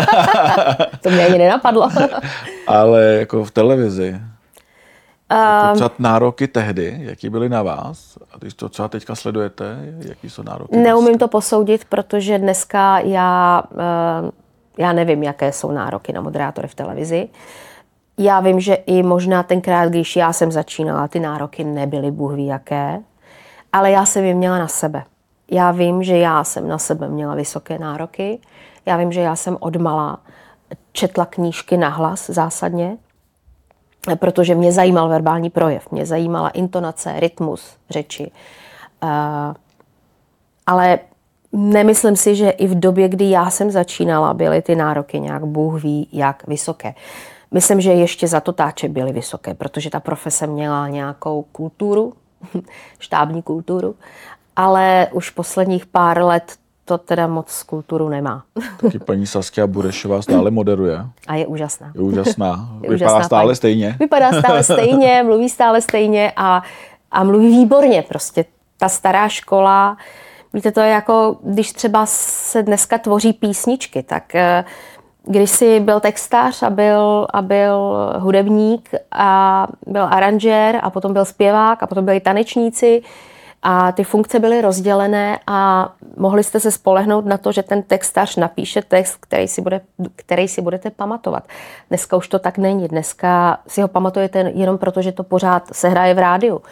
to mě ani nenapadlo. Ale jako v televizi. Jako třeba nároky tehdy, jaký byly na vás? A když to třeba teďka sledujete, jaký jsou nároky? Neumím dneska? to posoudit, protože dneska já, eh, já nevím, jaké jsou nároky na moderátory v televizi. Já vím, že i možná tenkrát, když já jsem začínala, ty nároky nebyly bůh ví jaké, ale já jsem je měla na sebe. Já vím, že já jsem na sebe měla vysoké nároky. Já vím, že já jsem odmala četla knížky na hlas zásadně, protože mě zajímal verbální projev, mě zajímala intonace, rytmus řeči. Uh, ale nemyslím si, že i v době, kdy já jsem začínala, byly ty nároky nějak Bůh ví, jak vysoké. Myslím, že ještě za to táče byly vysoké, protože ta profese měla nějakou kulturu, štábní kulturu ale už posledních pár let to teda moc kulturu nemá. Taky paní Saskia Burešová stále moderuje. A je úžasná. Je úžasná. Je Vypadá úžasná stále paní. stejně. Vypadá stále stejně, mluví stále stejně a, a mluví výborně prostě. Ta stará škola, víte, to je jako, když třeba se dneska tvoří písničky, tak eh, když si byl textář a byl, a byl hudebník a byl aranžér a potom byl zpěvák a potom byli tanečníci, a ty funkce byly rozdělené a mohli jste se spolehnout na to, že ten textař napíše text, který si, bude, který si budete pamatovat. Dneska už to tak není. Dneska si ho pamatujete jenom proto, že to pořád se hraje v rádiu.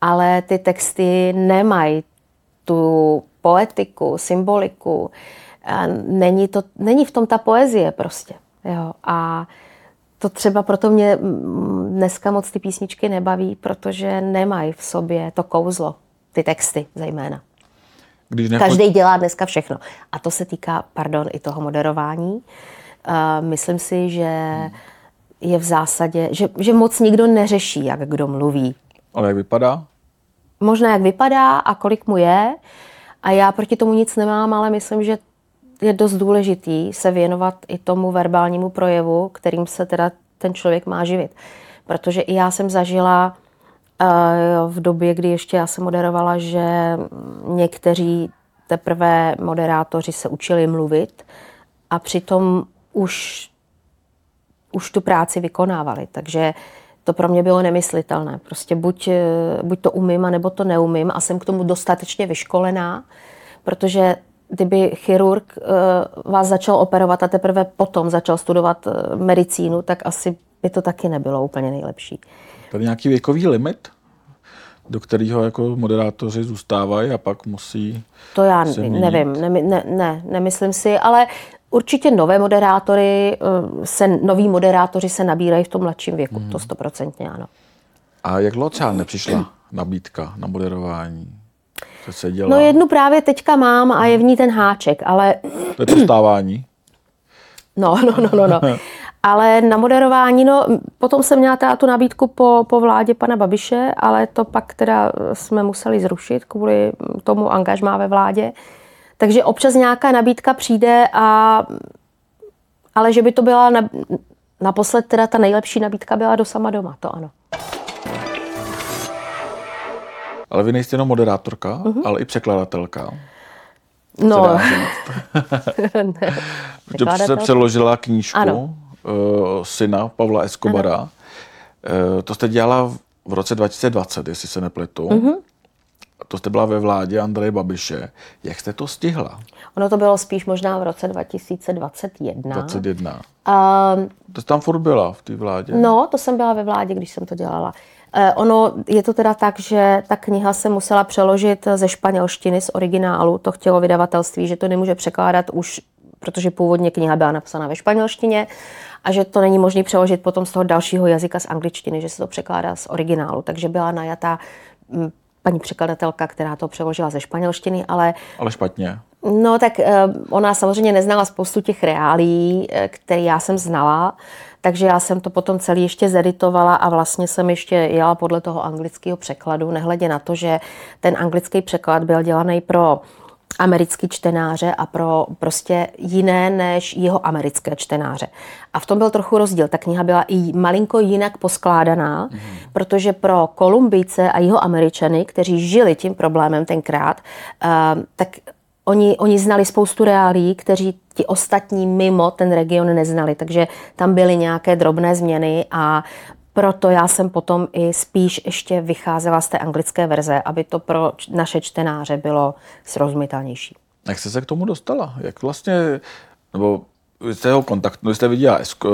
Ale ty texty nemají tu poetiku, symboliku. Není, to, není v tom ta poezie prostě. Jo. A to třeba proto mě dneska moc ty písničky nebaví, protože nemají v sobě to kouzlo ty texty zejména. Když necho... Každý dělá dneska všechno. A to se týká, pardon, i toho moderování. Uh, myslím si, že je v zásadě, že, že moc nikdo neřeší, jak kdo mluví. Ale jak vypadá? Možná jak vypadá a kolik mu je. A já proti tomu nic nemám, ale myslím, že je dost důležitý se věnovat i tomu verbálnímu projevu, kterým se teda ten člověk má živit. Protože i já jsem zažila v době, kdy ještě já jsem moderovala, že někteří teprve moderátoři se učili mluvit a přitom už, už tu práci vykonávali. Takže to pro mě bylo nemyslitelné. Prostě buď, eh, buď to umím, anebo to neumím a jsem k tomu dostatečně vyškolená, protože kdyby chirurg uh, vás začal operovat a teprve potom začal studovat medicínu, tak asi by to taky nebylo úplně nejlepší. Tady nějaký věkový limit, do kterého jako moderátoři zůstávají a pak musí To já nevím, ne, ne, ne, nemyslím si, ale určitě nové moderátory, uh, se, noví moderátoři se nabírají v tom mladším věku, hmm. to stoprocentně ano. A jak dlouho třeba nepřišla nabídka na moderování? Co se dělá? No jednu právě teďka mám a je v ní ten háček, ale... To je to stávání? No, no, no, no, no. Ale na moderování, no, potom jsem měla teda tu nabídku po, po vládě pana Babiše, ale to pak teda jsme museli zrušit kvůli tomu angažmá ve vládě. Takže občas nějaká nabídka přijde, a, ale že by to byla na, naposled teda ta nejlepší nabídka byla do sama doma, to ano. Ale vy nejste jenom moderátorka, uh-huh. ale i překladatelka. No. ne. Protože jste přeložila knížku ano. Uh, syna Pavla Escobara. Ano. Uh, to jste dělala v roce 2020, jestli se nepletu. Uh-huh. To jste byla ve vládě Andreje Babiše. Jak jste to stihla? Ono to bylo spíš možná v roce 2021. 21. Uh, to jste tam furt byla v té vládě? No, to jsem byla ve vládě, když jsem to dělala. Eh, ono je to teda tak, že ta kniha se musela přeložit ze španělštiny z originálu. To chtělo vydavatelství, že to nemůže překládat už, protože původně kniha byla napsána ve španělštině a že to není možné přeložit potom z toho dalšího jazyka z angličtiny, že se to překládá z originálu. Takže byla najatá mm, paní překladatelka, která to přeložila ze španělštiny, ale... Ale špatně. No tak eh, ona samozřejmě neznala spoustu těch reálí, eh, které já jsem znala, takže já jsem to potom celý ještě zeditovala a vlastně jsem ještě jela podle toho anglického překladu, nehledě na to, že ten anglický překlad byl dělaný pro americký čtenáře a pro prostě jiné než jeho americké čtenáře. A v tom byl trochu rozdíl. Ta kniha byla i malinko jinak poskládaná, mm. protože pro Kolumbijce a jeho američany, kteří žili tím problémem tenkrát, uh, tak Oni, oni znali spoustu reálí, kteří ti ostatní mimo ten region neznali, takže tam byly nějaké drobné změny a proto já jsem potom i spíš ještě vycházela z té anglické verze, aby to pro naše čtenáře bylo srozumitelnější. Jak jste se k tomu dostala? Jak vlastně, nebo vy jste ho kontakt, vy jste viděla uh,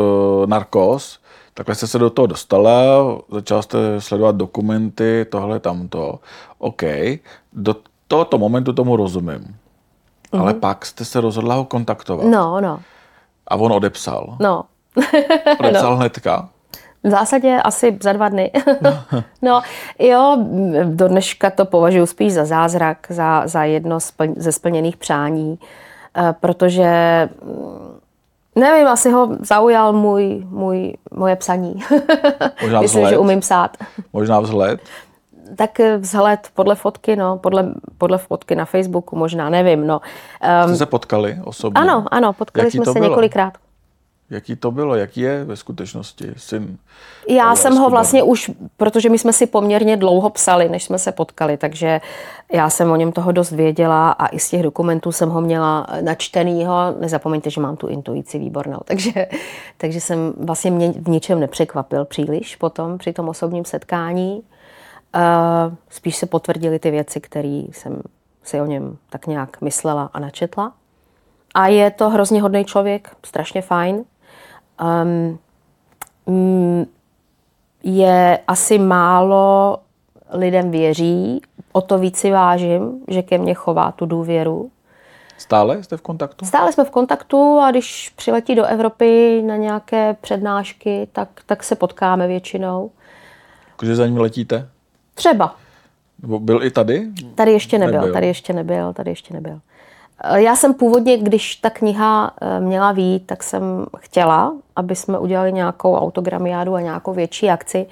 Narcos, takhle jste se do toho dostala, začala jste sledovat dokumenty, tohle, tamto. OK, do tohoto momentu tomu rozumím. Mm-hmm. Ale pak jste se rozhodla ho kontaktovat. No, no. A on odepsal. No. odepsal no. hnedka. V zásadě asi za dva dny. no, jo, do dneška to považuji spíš za zázrak, za, za jedno ze splněných přání, eh, protože mm, nevím, asi ho zaujal můj, můj, moje psaní. Možná Myslím, vzhled. že umím psát. Možná vzhled tak vzhled podle fotky, no, podle, podle fotky na Facebooku, možná, nevím, no. Um, Jste se potkali osobně? Ano, ano, potkali Jaký jsme se bylo? několikrát. Jaký to bylo? Jaký je ve skutečnosti syn? Já jsem ho vlastně už, protože my jsme si poměrně dlouho psali, než jsme se potkali, takže já jsem o něm toho dost věděla a i z těch dokumentů jsem ho měla načtenýho. Nezapomeňte, že mám tu intuici výbornou, takže, takže jsem vlastně mě v ničem nepřekvapil příliš potom při tom osobním setkání. Uh, spíš se potvrdily ty věci, které jsem si o něm tak nějak myslela a načetla. A je to hrozně hodný člověk, strašně fajn. Um, je asi málo lidem věří, o to víc si vážím, že ke mně chová tu důvěru. Stále jste v kontaktu? Stále jsme v kontaktu a když přiletí do Evropy na nějaké přednášky, tak, tak se potkáme většinou. Takže za ním letíte? Třeba. Nebo byl i tady? Tady ještě nebyl, Nebyl. tady ještě nebyl, tady ještě nebyl. Eh, Já jsem původně, když ta kniha eh, měla výjít, tak jsem chtěla, aby jsme udělali nějakou autogramiádu a nějakou větší akci,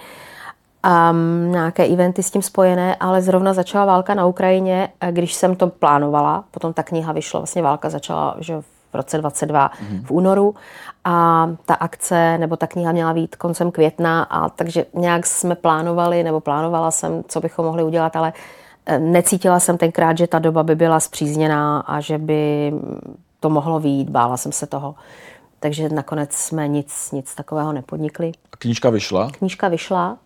um, nějaké eventy s tím spojené, ale zrovna začala válka na Ukrajině, když jsem to plánovala, potom ta kniha vyšla, vlastně válka začala že v roce 22 v únoru a ta akce nebo ta kniha měla být koncem května a takže nějak jsme plánovali nebo plánovala jsem, co bychom mohli udělat, ale eh, necítila jsem tenkrát, že ta doba by byla zpřízněná a že by to mohlo výjít, bála jsem se toho. Takže nakonec jsme nic, nic takového nepodnikli. A knížka vyšla. Knížka vyšla,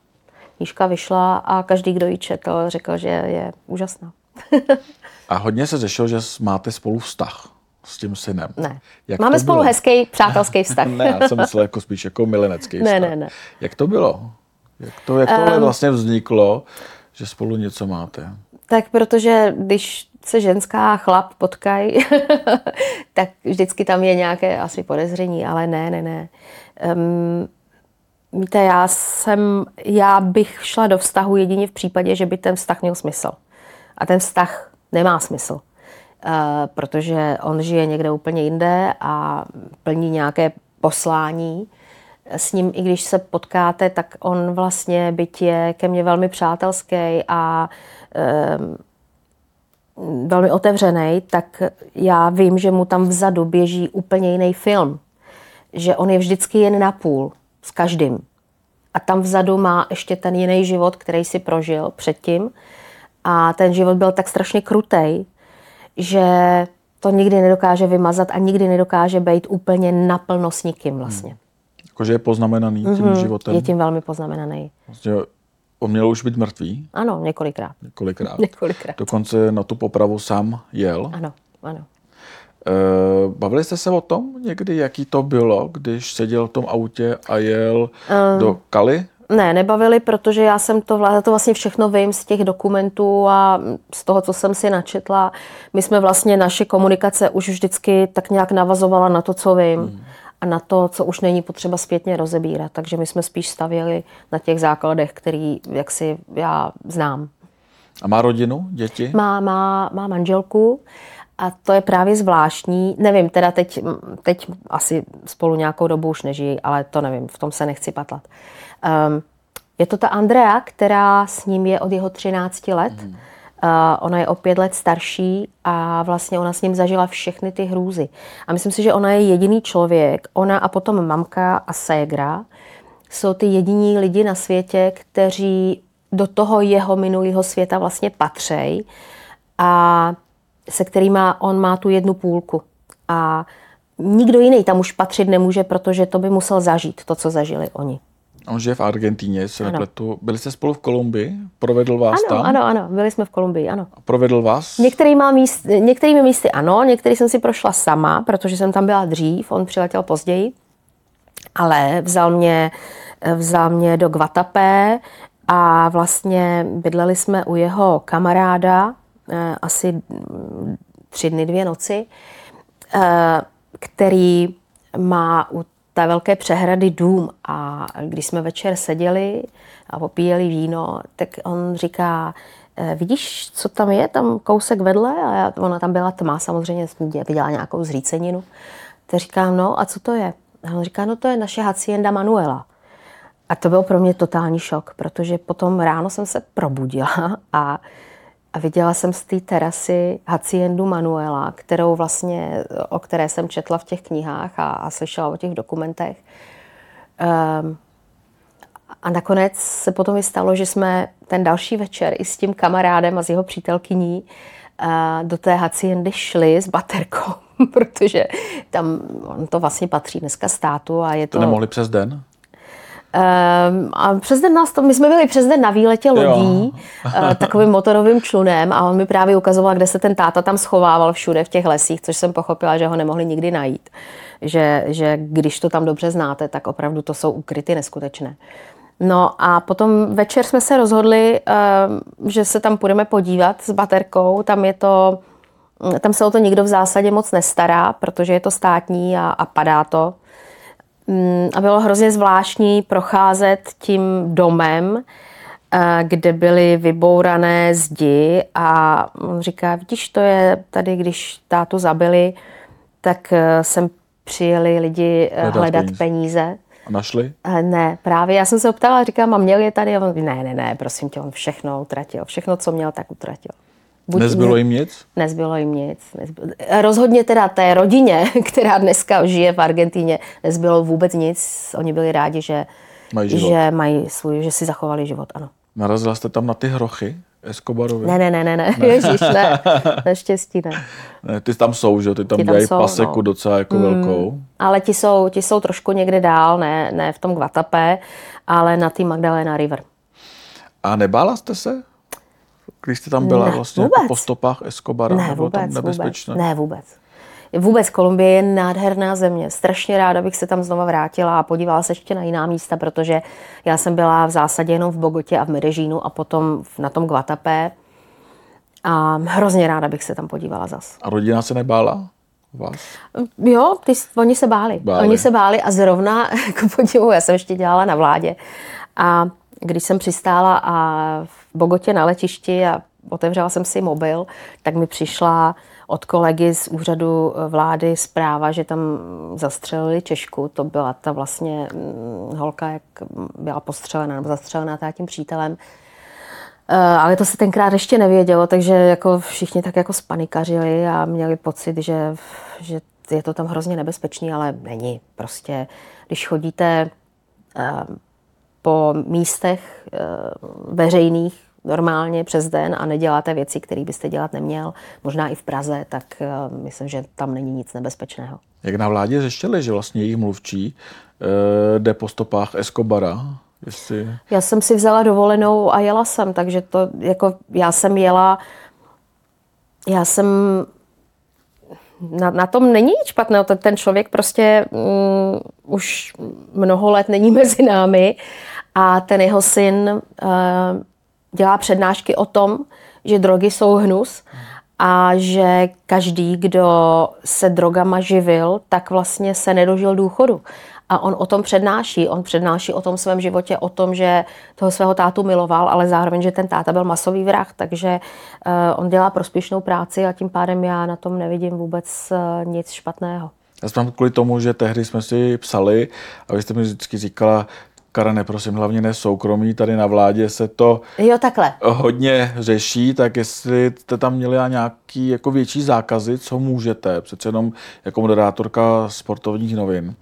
knížka vyšla a každý, kdo ji četl, řekl, že je úžasná. A hodně se řešilo, že máte spolu vztah s tím synem. Ne. Jak Máme spolu bylo? hezký přátelský vztah. ne, já jsem myslel jako spíš jako milenecký Ne, vztah. ne, ne. Jak to bylo? Jak to, jak tohle vlastně vzniklo, že spolu něco máte? Tak protože když se ženská a chlap potkají, tak vždycky tam je nějaké asi podezření, ale ne, ne, ne. Um, víte, já jsem, já bych šla do vztahu jedině v případě, že by ten vztah měl smysl. A ten vztah nemá smysl. Uh, protože on žije někde úplně jinde a plní nějaké poslání. S ním, i když se potkáte, tak on vlastně byť je ke mně velmi přátelský a velmi otevřený, tak já vím, že mu tam vzadu běží úplně jiný film. Že on je vždycky jen na půl s každým. A tam vzadu má ještě ten jiný život, který si prožil předtím. A ten život byl tak strašně krutej, že to nikdy nedokáže vymazat a nikdy nedokáže být úplně naplno s nikým vlastně. Jakože je poznamenaný tím životem. Je tím velmi poznamenaný. Vlastně on měl už být mrtvý Ano, několikrát. několikrát. Několikrát. Dokonce na tu popravu sám jel. Ano, ano. Eh, Bavili jste se o tom někdy, jaký to bylo, když seděl v tom autě a jel Ehm. do Kali? Ne, nebavili, protože já jsem to, to vlastně všechno vím z těch dokumentů a z toho, co jsem si načetla. My jsme vlastně, naše komunikace už vždycky tak nějak navazovala na to, co vím hmm. A na to, co už není potřeba zpětně rozebírat. Takže my jsme spíš stavěli na těch základech, který jaksi já znám. A má rodinu, děti? Má, má, má manželku a to je právě zvláštní. Nevím, teda teď, teď asi spolu nějakou dobu už nežijí, ale to nevím, v tom se nechci patlat. Um, je to ta Andrea, která s ním je od jeho 13 let. Uh, ona je o pět let starší a vlastně ona s ním zažila všechny ty hrůzy. A myslím si, že ona je jediný člověk, ona a potom mamka a ségra, jsou ty jediní lidi na světě, kteří do toho jeho minulého světa vlastně patřejí a se kterými on má tu jednu půlku. A nikdo jiný tam už patřit nemůže, protože to by musel zažít, to, co zažili oni. On žije v Argentíně, se Ano. nepletu. Byli jste spolu v Kolumbii? Provedl vás Ano, tam? ano, ano, byli jsme v Kolumbii, ano. A provedl vás? Některýma míst, některými místy ano, některý jsem si prošla sama, protože jsem tam byla dřív, on přiletěl později, ale vzal mě, vzal mě do Guatapé a vlastně bydleli jsme u jeho kamaráda eh, asi tři dny, dvě noci, eh, který má u té velké přehrady dům a když jsme večer seděli a popíjeli víno, tak on říká, "Eh, vidíš, co tam je, tam kousek vedle? A já, ona tam byla tma, samozřejmě viděla nějakou zříceninu. Tak říkám, no a co to je? A on říká, no to je naše hacienda Manuela. A to byl pro mě totální šok, protože potom ráno jsem se probudila a, a viděla jsem z té terasy Haciendu Manuela, kterou vlastně, o které jsem četla v těch knihách a, a slyšela o těch dokumentech. Um, a nakonec se potom i stalo, že jsme ten další večer i s tím kamarádem a s jeho přítelkyní eh, do té haciendy šli s baterkou, protože tam on to vlastně patří dneska státu a je To to... nemohli přes den? Um, a přes den nás to, my jsme byli přes den na výletě lodí, uh, takovým motorovým člunem a on mi právě ukazoval, kde se ten táta tam schovával všude v těch lesích, což jsem pochopila, že ho nemohli nikdy najít. Že, že když to tam dobře znáte, tak opravdu to jsou ukryty neskutečné. No a potom večer jsme se rozhodli, uh, že se tam půjdeme podívat s baterkou. Tam je to, tam se o to nikdo v zásadě moc nestará, protože je to státní a, a padá to. Mm, A bylo hrozně zvláštní procházet tím domem eh, kde byly vybourané zdi a on říká, vidíš, to je tady, když tátu zabili, tak eh, sem přijeli lidi eh, Hledat hledat peníze. peníze. A našli? Ne, právě já jsem se optala, říkám, a měl je tady? A on, ne, ne, ne, prosím tě, on všechno utratil. Všechno, co měl, tak utratil. Buď Nezbylo jim nic? Nezbylo jim nic. Nezbylo. Rozhodně teda té rodině, která dneska žije v Argentíně, nezbylo vůbec nic. Oni byli rádi, že Mají život. že mají svůj, že si zachovali život, ano. Narazila jste tam na ty hrochy Escobarovi? Ne, ne, ne, ne, ne, Ježíš, ne, naštěstí ne. Ne, ty tam jsou, že? Ty tam Ti tam dělají jsou, paseku no. docela jako velkou. Ale ti jsou, ti jsou trošku někde dál, ne, ne v tom Guatapé, ale na tý Magdalena River. A nebála jste se? Když jste tam byla Ne, vlastně jako vůbec. po stopách Escobara? Ne, Nebylo tam vůbec, nebezpečné? vůbec. Ne, vůbec. Vůbec Kolumbie je nádherná země. Strašně ráda bych se tam znova vrátila a podívala se ještě na jiná místa, protože já jsem byla v zásadě jenom v Bogotě a v Medellínu a potom na tom Guatapé. A hrozně ráda bych se tam podívala zas. A rodina se nebála? Vás? Jo, ty, oni se báli. Báli. Oni se báli a zrovna, jako podivu, já jsem ještě dělala na vládě. A když jsem přistála a Bogotě na letišti a otevřela jsem si mobil, tak mi přišla od kolegy z úřadu vlády zpráva, že tam zastřelili Češku. To byla ta vlastně mm, holka, jak byla postřelená nebo zastřelená tím přítelem. Eh, Ale to se tenkrát ještě nevědělo, takže jako všichni tak jako spanikařili a měli pocit, že, že je to tam hrozně nebezpečný, ale není. Prostě, když chodíte eh, po místech eh, veřejných normálně přes den a neděláte věci, které byste dělat neměl, možná i v Praze, tak eh, myslím, že tam není nic nebezpečného. Jak na vládě zjištěli, že vlastně jejich mluvčí eh, jde po stopách Escobara? Jestli... Já jsem si vzala dovolenou a jela jsem, takže to jako já jsem jela, já jsem na, na tom není nic špatného. Ten, ten člověk prostě mm, už mnoho let není mezi námi a ten jeho syn uh, dělá přednášky o tom, že drogy jsou hnus a že každý, kdo se drogama živil, tak vlastně se nedožil důchodu. A on o tom přednáší. On přednáší o tom svém životě, o tom, že toho svého tátu miloval, ale zároveň, že ten táta byl masový vrah, takže uh, on dělá prospěšnou práci a tím pádem já na tom nevidím vůbec uh, nic špatného. Já jsem kvůli tomu, že tehdy jsme si psali a vy jste mi vždycky říkala, Karane, prosím, hlavně ne soukromí, tady na vládě se to Jo, takhle. hodně řeší, tak jestli jste tam měli nějaký jako větší zákazy, co můžete, přece jenom jako moderátorka sportovních novin,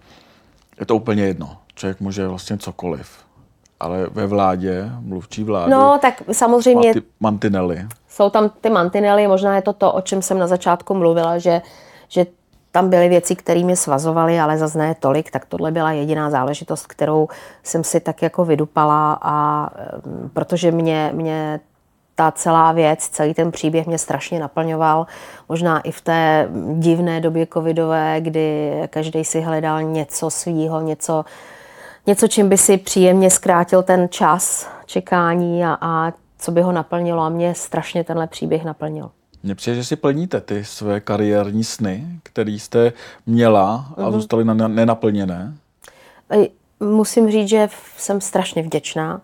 je to úplně jedno. Člověk může vlastně cokoliv. Ale ve vládě, mluvčí vlády, No, tak samozřejmě má ty mantinely. jsou tam ty mantinely, možná je to to, o čem jsem na začátku mluvila, že, že tam byly věci, které mě svazovaly, ale zase ne tolik, tak tohle byla jediná záležitost, kterou jsem si tak jako vydupala a em, protože mě, mě ta celá věc, celý ten příběh mě strašně naplňoval. Možná i v té divné době covidové, kdy každý si hledal něco svýho, něco, něco, čím by si příjemně zkrátil ten čas čekání a, a co by ho naplnilo. A mě strašně tenhle příběh naplnil. Mně přijde, že si plníte ty své kariérní sny, které jste měla a zůstaly na- nenaplněné. Musím říct, že jsem strašně vděčná,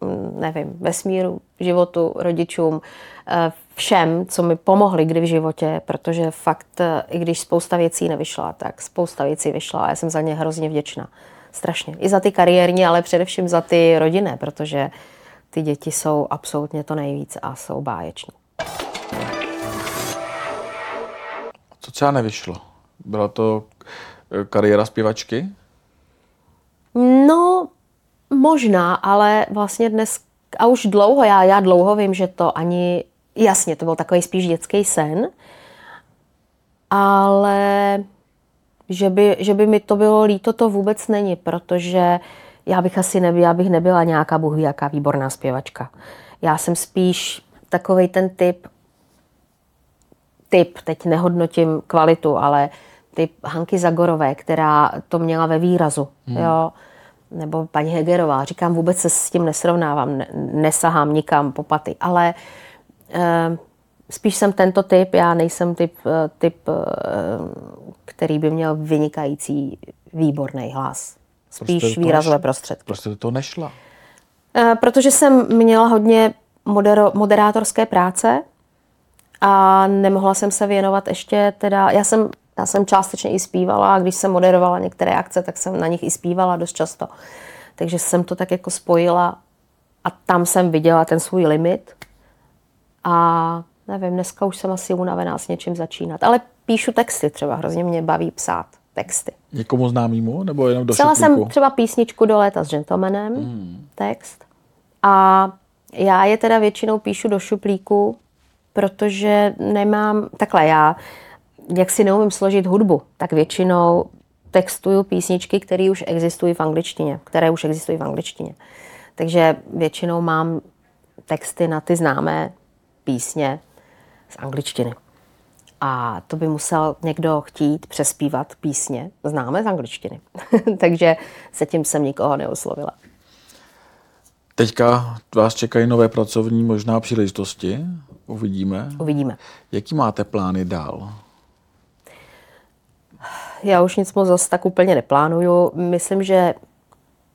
mm, nevím, vesmíru, životu, rodičům, eh, všem, co mi pomohli kdy v životě, protože fakt, eh, i když spousta věcí nevyšla, tak spousta věcí vyšla a já jsem za ně hrozně vděčná. Strašně. I za ty kariérní, ale především za ty rodinné, protože ty děti jsou absolutně to nejvíc a jsou báječní. Co třeba nevyšlo? Byla to eh, kariéra zpěvačky? No, možná, ale vlastně dnes, a už dlouho, já, já dlouho vím, že to ani, jasně, to byl takový spíš dětský sen, ale že by, že by mi to bylo líto, to vůbec není, protože já bych asi nebyla, já bych nebyla nějaká ví jaká výborná zpěvačka. Já jsem spíš takový ten typ, typ, teď nehodnotím kvalitu, ale typ Hanky Zagorové, která to měla ve výrazu, hmm. jo, nebo paní Hegerová. Říkám, vůbec se s tím nesrovnávám, ne, nesahám nikam po paty, ale eh, spíš jsem tento typ, já nejsem typ, eh, typ eh, který by měl vynikající, výborný hlas. Spíš Prostě výrazové neš- prostředky. Prostě toho nešla. Protože jsem měla hodně modero, moderátorské práce a nemohla jsem se věnovat ještě teda, já jsem, já jsem částečně i zpívala a když jsem moderovala některé akce, tak jsem na nich i zpívala dost často. Takže jsem to tak jako spojila a tam jsem viděla ten svůj limit a nevím, dneska už jsem asi unavená s něčím začínat, ale píšu texty třeba, hrozně mě baví psát texty. Někomu známýmu nebo jenom do Psala šuplíku? jsem třeba písničku do léta s gentlemanem, hmm. text. A já je teda většinou píšu do šuplíku, protože nemám, takhle já, jak si neumím složit hudbu, tak většinou textuju písničky, které už existují v angličtině, které už existují v angličtině. Takže většinou mám texty na ty známé písně z angličtiny. A to by musel někdo chtít přespívat písně známé z angličtiny. Takže se tím jsem nikoho neoslovila. Teďka vás čekají nové pracovní možná příležitosti. Uvidíme. Uvidíme. Jaký máte plány dál? Já už nic moc zase tak úplně neplánuju. Myslím, že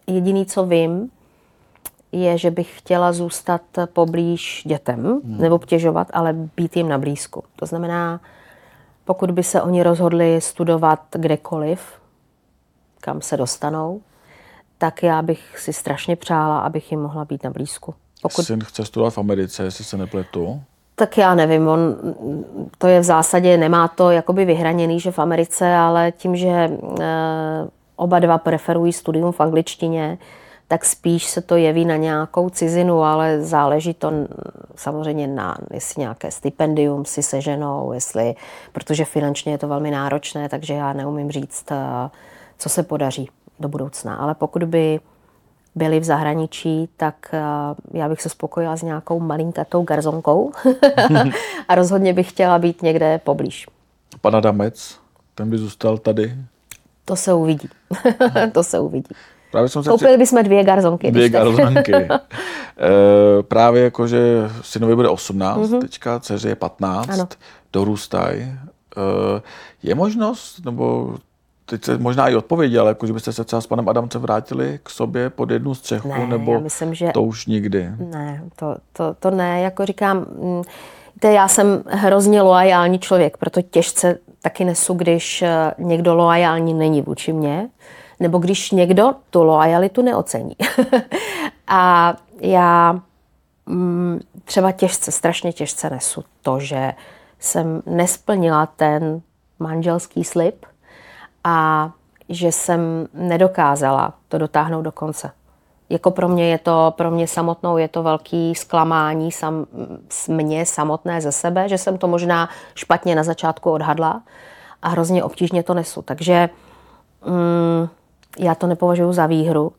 jediný, co vím, je, že bych chtěla zůstat poblíž dětem, hmm. nebo obtěžovat, ale být jim na blízku. To znamená, pokud by se oni rozhodli studovat kdekoliv, kam se dostanou, tak já bych si strašně přála, abych jim mohla být na blízku. Pokud... Syn chce studovat v Americe, jestli se nepletu. Tak já nevím, on to je v zásadě, nemá to jakoby vyhraněný, že v Americe, ale tím, že e, oba dva preferují studium v angličtině, tak spíš se to jeví na nějakou cizinu, ale záleží to samozřejmě na, jestli nějaké stipendium si seženou, jestli, protože finančně je to velmi náročné, takže já neumím říct, e, co se podaří do budoucna. Ale pokud by byli v zahraničí, tak já bych se spokojila s nějakou malinkatou garzonkou a rozhodně bych chtěla být někde poblíž. Pan Adamec, ten by zůstal tady? To se uvidí. to se uvidí. Právě jsem se Koupili bychom dvě garzonky. Dvě garzonky. e, právě jako, že synovi bude 18, mm-hmm. teďka dceři je 15, ano. dorůstají. E, je možnost, nebo teď se možná i odpovědi, ale jako, že byste se třeba s panem Adamcem vrátili k sobě pod jednu střechu, ne, nebo myslím, že... to už nikdy? Ne, to, to, to ne, jako říkám, to já jsem hrozně loajální člověk, proto těžce taky nesu, když eh, někdo loajální není vůči mně, nebo když někdo tu loajalitu neocení. a já mm, třeba těžce, strašně těžce nesu to, že jsem nesplnila ten manželský slib, a že jsem nedokázala to dotáhnout do konce. Jako pro mě je to, pro mě samotnou je to velký zklamání sam, mě samotné ze sebe, že jsem to možná špatně na začátku odhadla a hrozně obtížně to nesu. Takže mm, já to nepovažuji za výhru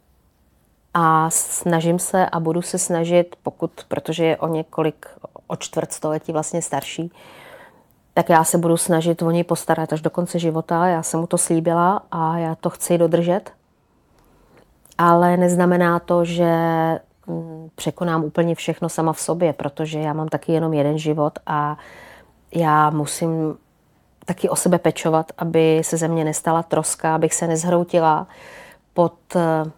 a snažím se a budu se snažit, pokud, protože je o několik, o čtvrt století vlastně starší, tak já se budu snažit o něj postarat až do konce života. Já jsem mu to slíbila a já to chci dodržet. Ale neznamená to, že mm, překonám úplně všechno sama v sobě, protože já mám taky jenom jeden život a já musím taky o sebe pečovat, aby se ze mě nestala troska, abych se nezhroutila pod eh,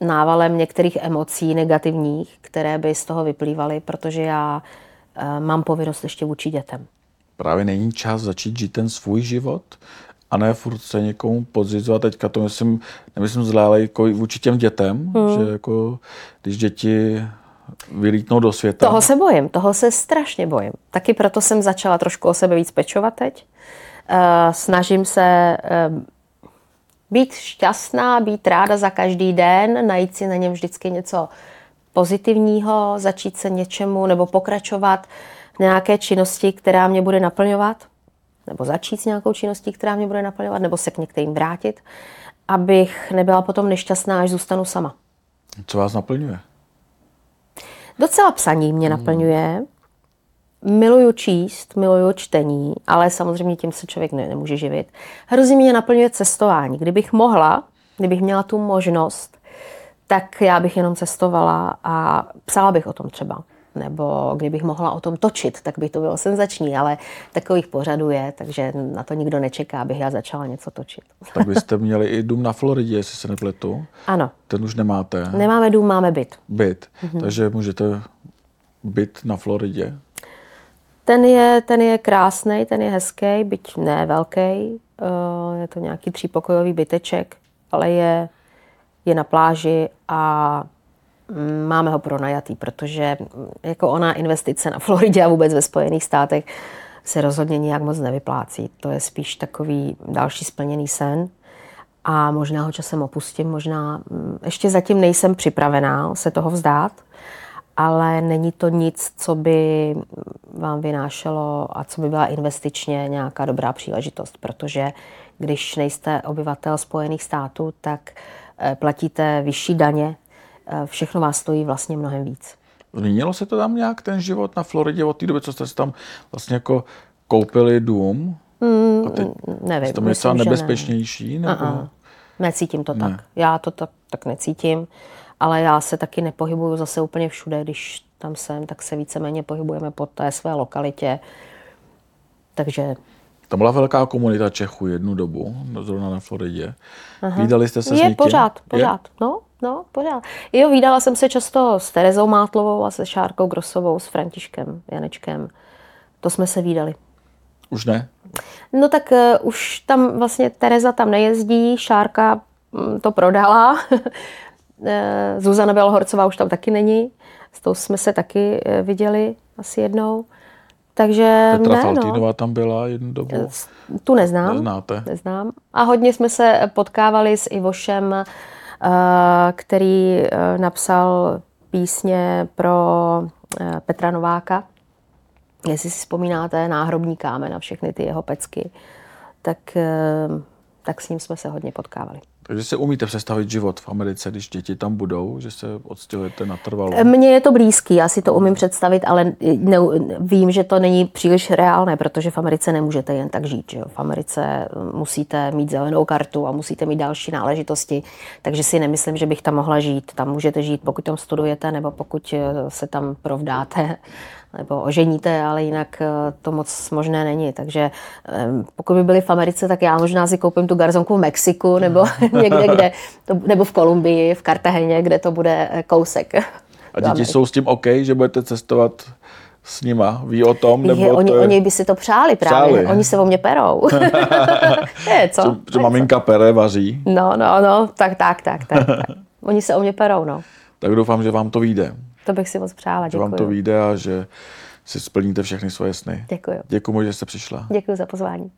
návalem některých emocí negativních, které by z toho vyplývaly, protože já eh, mám povinnost ještě vůči dětem právě není čas začít žít ten svůj život a ne furt se někomu podřizovat. Teďka to myslím, nemyslím zlé, ale jako vůči těm dětem, hmm. že jako když děti vylítnou do světa. Toho se bojím, toho se strašně bojím. Taky proto jsem začala trošku o sebe víc pečovat teď. Uh, snažím se uh, být šťastná, být ráda za každý den, najít si na něm vždycky něco pozitivního, začít se něčemu nebo pokračovat nějaké činnosti, která mě bude naplňovat, nebo začít s nějakou činností, která mě bude naplňovat, nebo se k některým vrátit, abych nebyla potom nešťastná, až zůstanu sama. Co vás naplňuje? Docela psaní mě hmm. naplňuje. Miluju číst, miluju čtení, ale samozřejmě tím se člověk ne, nemůže živit. Hrozně mě naplňuje cestování. Kdybych mohla, kdybych měla tu možnost, tak já bych jenom cestovala a psala bych o tom třeba nebo kdybych mohla o tom točit, tak by to bylo senzační, ale takových pořadů je, takže na to nikdo nečeká, abych já začala něco točit. Tak byste měli i dům na Floridě, jestli se nepletu. Ano. Ten už nemáte. Nemáme dům, máme byt. Byt. Mm-hmm. Takže můžete byt na Floridě. Ten je, ten je krásný, ten je hezký, byť ne velký. Je to nějaký třípokojový byteček, ale je, je na pláži a máme ho pronajatý, protože mm, jako ona investice na Floridě a vůbec ve Spojených státech se rozhodně nijak moc nevyplácí. To je spíš takový další splněný sen a možná ho časem opustím, možná mm, ještě zatím nejsem připravená se toho vzdát, ale není to nic, co by vám vynášelo a co by byla investičně nějaká dobrá příležitost, protože když nejste obyvatel Spojených států, tak eh, platíte vyšší daně, všechno vás stojí vlastně mnohem víc. Změnilo se to tam nějak, ten život na Floridě od té doby, co jste si tam vlastně jako koupili dům? Mm, a teď nevím. To je třeba nebezpečnější? Ne. Nebo... Uh-uh. Necítím to ne. tak. Já to tak, tak necítím ale já se taky nepohybuju zase úplně všude, když tam jsem, tak se víceméně pohybujeme po té své lokalitě. Takže tam byla velká komunita Čechů jednu dobu, zrovna na Floridě. Aha. Vídali jste se je, s někým? pořád, pořád. Je? No, no, pořád. Jo, vídala jsem se často s Terezou Mátlovou a se Šárkou Grosovou, s Františkem Janečkem. To jsme se vídali. Už ne? No tak uh, už tam vlastně Tereza tam nejezdí, Šárka um, to prodala. Eh, Zuzana Bělohorcová už tam taky není, s tou jsme se taky eh, viděli asi jednou. Takže Petra ne, Faltínová no. tam byla jednu dobu. Tu neznám. Neznáte. Neznám. A hodně jsme se potkávali s Ivošem, který napsal písně pro Petra Nováka. Jestli si vzpomínáte, náhrobní kámen a všechny ty jeho pecky, tak, tak s ním jsme se hodně potkávali. Takže si umíte představit život v Americe, když děti tam budou, že se odstěhujete natrvalo? Mně je to blízký, já si to umím představit, ale ne, vím, že to není příliš reálné, protože v Americe nemůžete jen tak žít. Že jo? V Americe musíte mít zelenou kartu a musíte mít další náležitosti, takže si nemyslím, že bych tam mohla žít. Tam můžete žít, pokud tam studujete nebo pokud se tam provdáte nebo oženíte, ale jinak eh, to moc možné není. Takže pokud by byli v Americe, tak já možná si koupím tu garzonku v Mexiku nebo někde, kde, to, nebo v Kolumbii, v Kartaheně, kde to bude eh, kousek. A děti jsou s tím OK, že budete cestovat s nima? Ví o tom? Nebo je, oni, to je... oni by si to přáli právě. Přáli. Oni se o mě perou. je, co? Co, co maminka pere, vaří. No, no, no, tak, tak, tak, tak, tak. Oni se o mě perou, no. Tak doufám, že vám to vyjde. To bych si moc přála, děkuji. Že vám to vyjde a že si splníte všechny svoje sny. Děkuji. Děkuji, že jste přišla. Děkuji za pozvání.